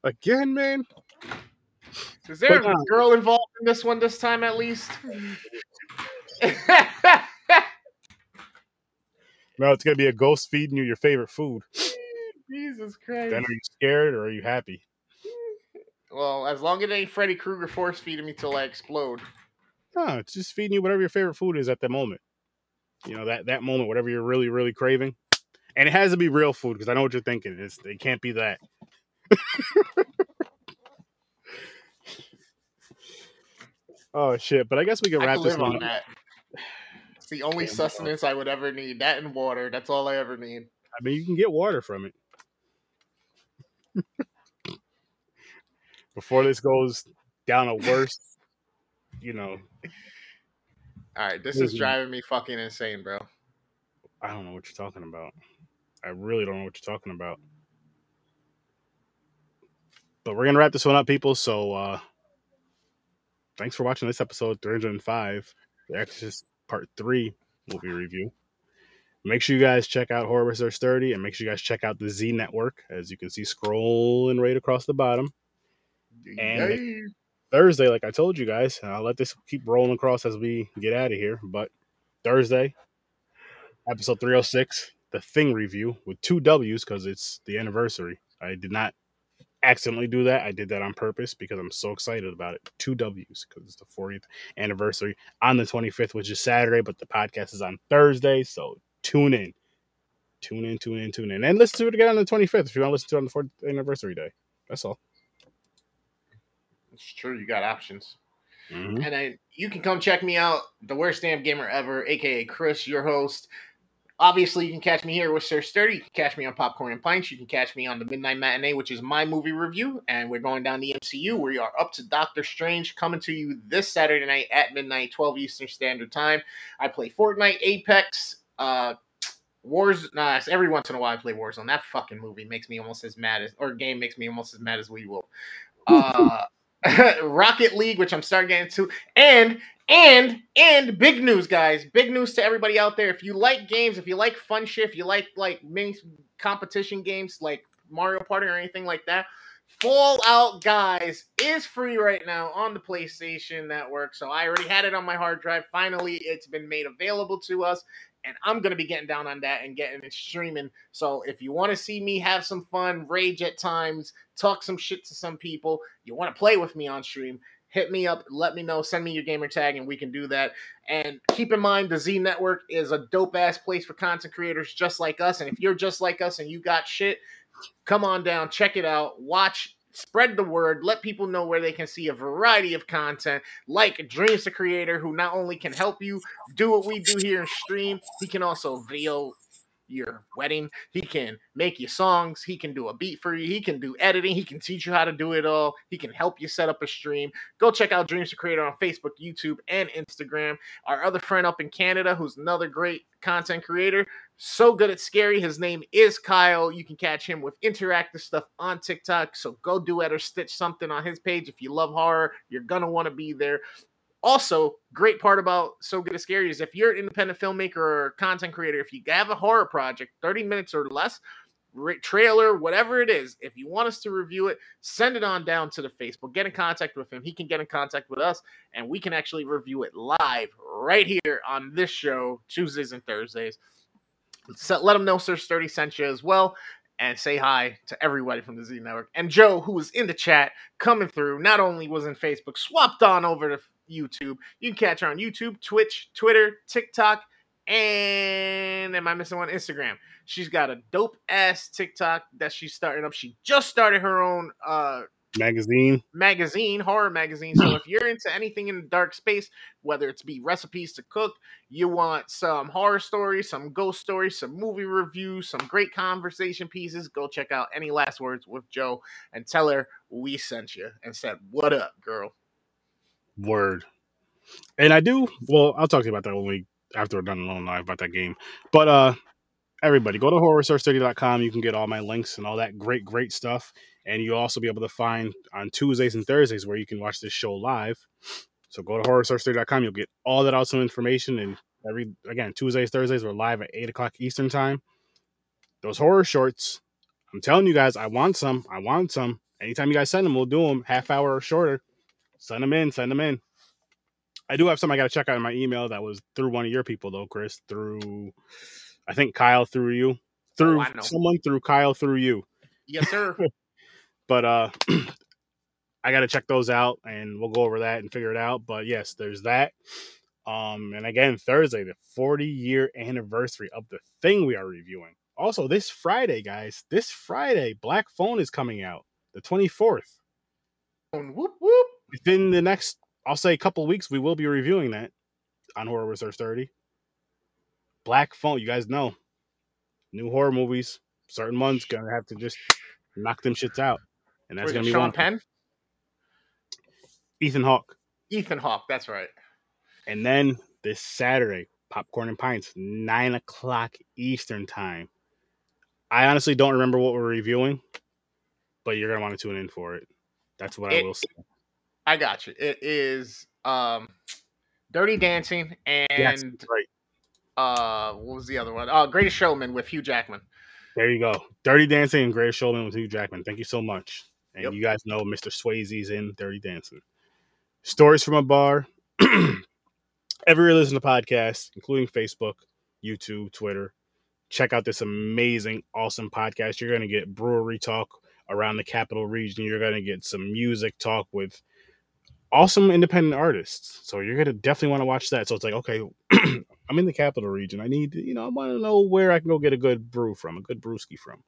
Again, man. Is there But, a uh, girl involved in this one this time at least? [SIGHS] No, it's gonna be a ghost feeding you your favorite food. [LAUGHS] Jesus Christ. Then are you scared or are you happy? [LAUGHS] Well, as long as it ain't Freddy Krueger force feeding me till I explode. No, it's just feeding you whatever your favorite food is at the moment. You know that that moment, whatever you're really really craving, and it has to be real food because I know what you're thinking. It's it can't be that. [LAUGHS] oh shit! But I guess we can I wrap can this live one on up. that. It's the only Damn, sustenance I would ever need. That and water. That's all I ever need. I mean, you can get water from it. [LAUGHS] Before this goes down a worse, you know, All right, this is driving me fucking insane, bro. I don't know what you're talking about. I really don't know what you're talking about. But we're gonna wrap this one up, people. So uh thanks for watching this episode 305, The Exorcist Part 3 movie review. Make sure you guys check out Horror Source 30 and make sure you guys check out the Z Network, as you can see scrolling right across the bottom. And- Yay. Thursday, like I told you guys, I'll let this keep rolling across as we get out of here. But Thursday, episode 306, the Thing review with two W's because it's the anniversary. I did not accidentally do that. I did that on purpose because I'm so excited about it. Two W's because it's the 40th anniversary on the 25th, which is Saturday, but the podcast is on Thursday. So tune in. Tune in, tune in, tune in. And listen to it again on the 25th if you want to listen to it on the 40th anniversary day. That's all. It's true. You got options. Mhm. And then you can come check me out, the worst damn gamer ever, aka Chris, your host. Obviously, you can catch me here with Sir Sturdy. You can catch me on Popcorn and Pints. You can catch me on the Midnight Matinee, which is my movie review. And we're going down the MCU. We are up to Doctor Strange coming to you this Saturday night at midnight, 12 Eastern Standard Time. I play Fortnite, Apex, uh, Wars. Nah, every once in a while I play Warzone. That fucking movie makes me almost as mad as, or game makes me almost as mad as we will. [LAUGHS] Uh, [LAUGHS] Rocket League, which I'm starting to, and and and big news, guys! Big news to everybody out there. If you like games, if you like fun shit, if you like like mini competition games like Mario Party or anything like that, Fall Guys is free right now on the PlayStation Network. So I already had it on my hard drive. Finally, it's been made available to us. And I'm gonna be getting down on that and getting it streaming. So if you want to see me have some fun, rage at times, talk some shit to some people, you want to play with me on stream, hit me up, let me know, send me your gamer tag, and we can do that. And keep in mind, the Z Network is a dope ass place for content creators just like us. And if you're just like us and you got shit, come on down, check it out, watch, spread the word, let people know where they can see a variety of content, like Dreams the Creator, who not only can help you do what we do here in stream, he can also video your wedding. He can make you songs. He can do a beat for you. He can do editing. He can teach you how to do it all. He can help you set up a stream. Go check out Dreams to Creator on Facebook, YouTube, and Instagram. Our other friend up in Canada, who's another great content creator, so good at scary. His name is Kyle. You can catch him with interactive stuff on TikTok. So go do it or stitch something on his page. If you love horror, you're gonna want to be there. Also, great part about So Good at Scary is if you're an independent filmmaker or content creator, if you have a horror project, 30 minutes or less, trailer, whatever it is, if you want us to review it, send it on down to the Facebook. Get in contact with him. He can get in contact with us, and we can actually review it live right here on this show, Tuesdays and Thursdays. So let him know Sir Sturdy sent you as well. And say hi to everybody from the Z Network. And Joe, who was in the chat, coming through, not only was in Facebook, swapped on over to YouTube. You can catch her on YouTube, Twitch, Twitter, TikTok, and am I missing one? Instagram. She's got a dope ass TikTok that she's starting up. She just started her own uh Magazine. magazine, horror magazine. So [CLEARS THROAT] if you're into anything in the dark space, whether it's be recipes to cook, you want some horror stories, some ghost stories, some movie reviews, some great conversation pieces, go check out Any Last Words with Joe and tell her we sent you and said, What up, girl? Word. And I do. Well, I'll talk to you about that when we after we're done alone live about that game. But uh everybody go to horrorsource30.com. You can get all my links and all that great, great stuff. And you'll also be able to find on Tuesdays and Thursdays where you can watch this show live. So go to horrorsource30.com. You'll get all that awesome information. And every again, Tuesdays, Thursdays, we're live at eight o'clock Eastern time. Those horror shorts, I'm telling you guys, I want some. I want some. anytime you guys send them, we'll do them half hour or shorter. Send them in, send them in. I do have some I got to check out in my email that was through one of your people though, Chris. Through, I think Kyle through you, through I know. someone through Kyle through you. Yes, sir. [LAUGHS] But uh, [CLEARS THROAT] I got to check those out, and we'll go over that and figure it out. But yes, there's that. Um, and again, Thursday, the 40 year anniversary of the thing we are reviewing. Also, this Friday, guys, this Friday, Black Phone is coming out the 24th. whoop whoop. Within the next, I'll say, couple weeks, we will be reviewing that on Horror Source 30. Black Phone, you guys know, new horror movies, certain months, gonna have to just knock them shits out. And that's gonna be Sean one. Penn? Ethan Hawke. Ethan Hawke. That's right. And then this Saturday, Popcorn and Pints, nine o'clock Eastern time. I honestly don't remember what we're reviewing, but you're gonna want to tune in for it. That's what I will say. I got you. It is um, Dirty Dancing and Yes, right. uh, what was the other one? Uh, Greatest Showman with Hugh Jackman. There you go. Dirty Dancing and Greatest Showman with Hugh Jackman. Thank you so much. And Yep. you guys know Mr. Swayze's in Dirty Dancing. Stories from a bar. [CLEARS THROAT] Every listen to podcast, including Facebook, YouTube, Twitter. Check out this amazing, awesome podcast. You're going to get brewery talk around the capital region. You're going to get some music talk with awesome independent artists. So you're to definitely want to watch that. So it's like, okay, [CLEARS THROAT] I'm in the capital region. I need, you know, I want to know where I can go get a good brew from, a good brewski from.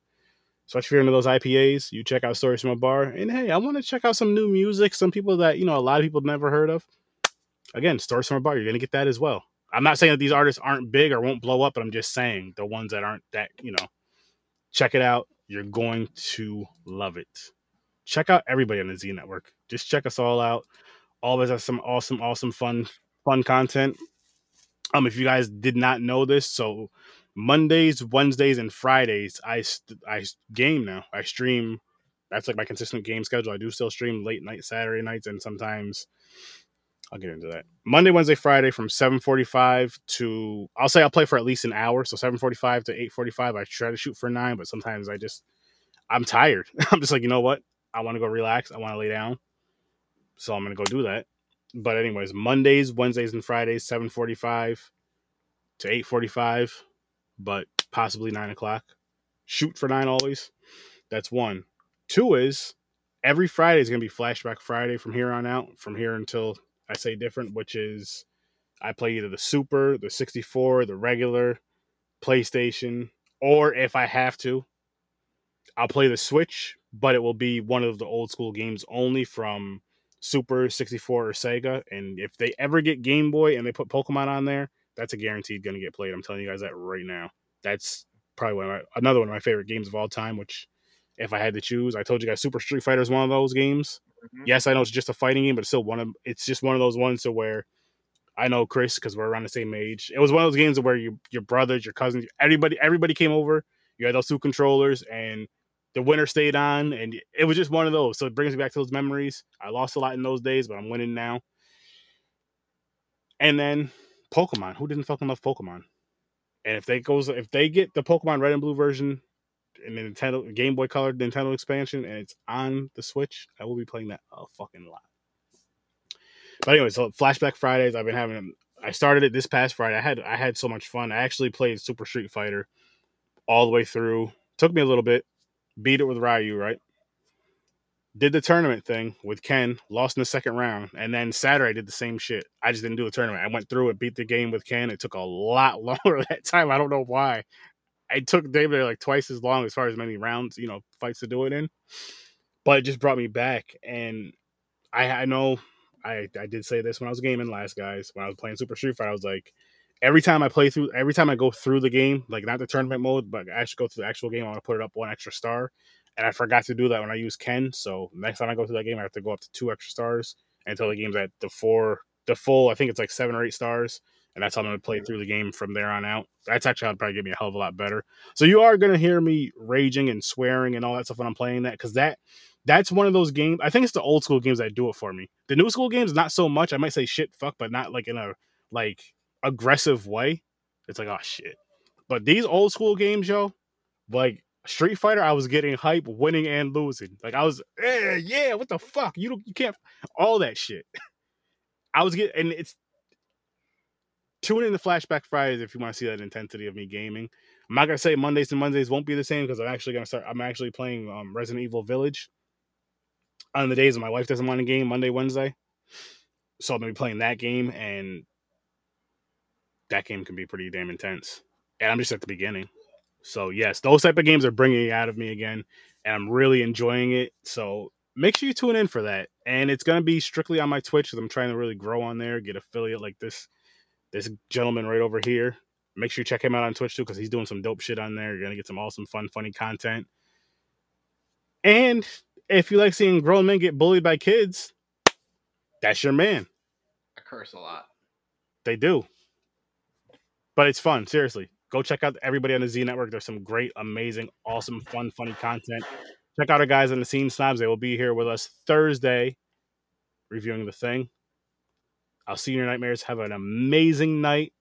So if you're into those IPAs, you check out Stories from a Bar. And hey, I want to check out some new music, some people that, you know, a lot of people never heard of. Again, Stories from a Bar, you're to get that as well. I'm not saying that these artists aren't big or won't blow up, but I'm just saying the ones that aren't that, you know, check it out. You're going to love it. Check out everybody on the Z Network. Just check us all out. Always have some awesome, awesome, fun, fun content. Um, if you guys did not know this, so Mondays, Wednesdays, and Fridays, I st- I game now. I stream. That's like my consistent game schedule. I do still stream late night Saturday nights, and sometimes I'll get into that. Monday, Wednesday, Friday from seven forty five to I'll say I'll play for at least an hour. So seven forty five to eight forty five. I try to shoot for nine, but sometimes I just I'm tired. [LAUGHS] I'm just like you know what? I want to go relax. I want to lay down. So I'm gonna go do that. But anyways, Mondays, Wednesdays, and Fridays, seven forty five to eight forty five, but possibly nine o'clock. Shoot for nine always. That's one. Two is every Friday is gonna be Flashback Friday from here on out. From here until I say different, which is I play either the Super, the 64, the regular, PlayStation, or if I have to, I'll play the Switch, but it will be one of the old school games only from Super, 64, or Sega. And if they ever get Game Boy and they put Pokemon on there, that's a guaranteed going to get played. I'm telling you guys that right now. That's probably one of my, another one of my favorite games of all time, which if I had to choose, I told you guys Super Street Fighter is one of those games. Mhm. Yes, I know it's just a fighting game, but it's still one of it's just one of those ones to where I know Chris because we're around the same age. It was one of those games where you, your brothers, your cousins, everybody, everybody came over. You had those two controllers, and the winner stayed on, and it was just one of those. So it brings me back to those memories. I lost a lot in those days, but I'm winning now. And then Pokemon. Who didn't fucking love Pokemon? And if they goes, if they get the Pokemon Red and Blue version and the Nintendo Game Boy Color Nintendo expansion, and it's on the Switch, I will be playing that a fucking lot. But anyway, so Flashback Fridays, I've been having. I started it this past Friday. I had I had so much fun. I actually played Super Street Fighter all the way through. Took me a little bit. Beat it with Ryu, right? Did the tournament thing with Ken, lost in the second round, and then Saturday did the same shit. I just didn't do a tournament. I went through it, beat the game with Ken. It took a lot [LAUGHS] longer that time. I don't know why. It took David like twice as long as far as many rounds, you know, fights to do it in. But it just brought me back, and I I know I I did say this when I was gaming last, guys. When I was playing Super Street Fighter, I was like, every time I play through, every time I go through the game, like not the tournament mode, but I actually go through the actual game, I want to put it up one extra star. And I forgot to do that when I use Ken. So next time I go through that game, I have to go up to two extra stars until the game's at the four, the full. I think it's like seven or eight stars, and that's how I'm gonna play through the game from there on out. That's actually how it'd probably get me a hell of a lot better. So you are gonna hear me raging and swearing and all that stuff when I'm playing that because that that's one of those games. I think it's the old school games that do it for me. The new school games, not so much. I might say shit, fuck, but not like in a like aggressive way. It's like oh shit. But these old school games, yo, like Street Fighter, I was getting hype, winning and losing. Like I was, eh, yeah, what the fuck? You don't, you can't, all that shit. I was getting, and it's tune in the Flashback Fridays if you want to see that intensity of me gaming. I'm not gonna say Mondays and Mondays won't be the same because I'm actually gonna start. I'm actually playing um, Resident Evil Village on the days when my wife doesn't want to game Monday, Wednesday. So I'm gonna be playing that game, and that game can be pretty damn intense. And I'm just at the beginning. So yes, those type of games are bringing it out of me again, and I'm really enjoying it. So make sure you tune in for that. And it's gonna be strictly on my Twitch because I'm trying to really grow on there, get affiliate like this this gentleman right over here. Make sure you check him out on Twitch too because he's doing some dope shit on there. You're gonna get some awesome, fun, funny content. And if you like seeing grown men get bullied by kids, that's your man. I curse a lot. They do. But it's fun, seriously. Go check out everybody on the Z Network. There's some great, amazing, awesome, fun, funny content. Check out our guys on the scene snobs. They will be here with us Thursday reviewing the thing. I'll see you in your nightmares. Have an amazing night.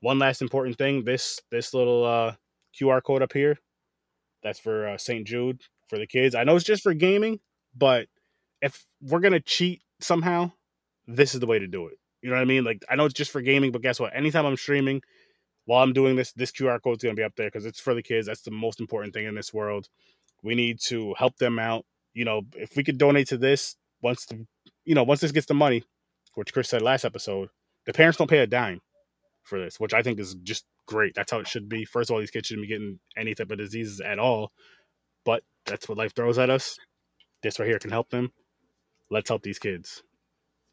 One last important thing: this this little uh, QR code up here, that's for uh, St. Jude for the kids. I know it's just for gaming, but if we're gonna cheat somehow, this is the way to do it. You know what I mean? Like I know it's just for gaming, but guess what? Anytime I'm streaming, while I'm doing this, this QR code is gonna be up there because it's for the kids. That's the most important thing in this world. We need to help them out. You know, if we could donate to this once the, you know, once this gets the money, which Chris said last episode, the parents don't pay a dime for this, which I think is just great. That's how it should be. First of all, these kids shouldn't be getting any type of diseases at all, but that's what life throws at us. This right here can help them. Let's help these kids.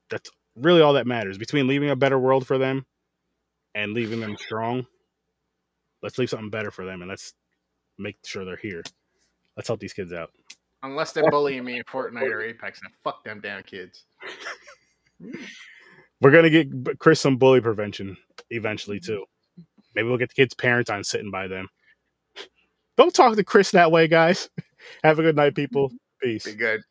That's really all that matters. Between leaving a better world for them and leaving them strong, let's leave something better for them and let's make sure they're here. Let's help these kids out. Unless they're bullying me in Fortnite or Apex, and fuck them damn kids. [LAUGHS] We're gonna get Chris some bully prevention eventually mm-hmm. too. Maybe we'll get the kids' parents on sitting by them. Don't talk to Chris that way, guys. [LAUGHS] Have a good night, people. Peace. Be good.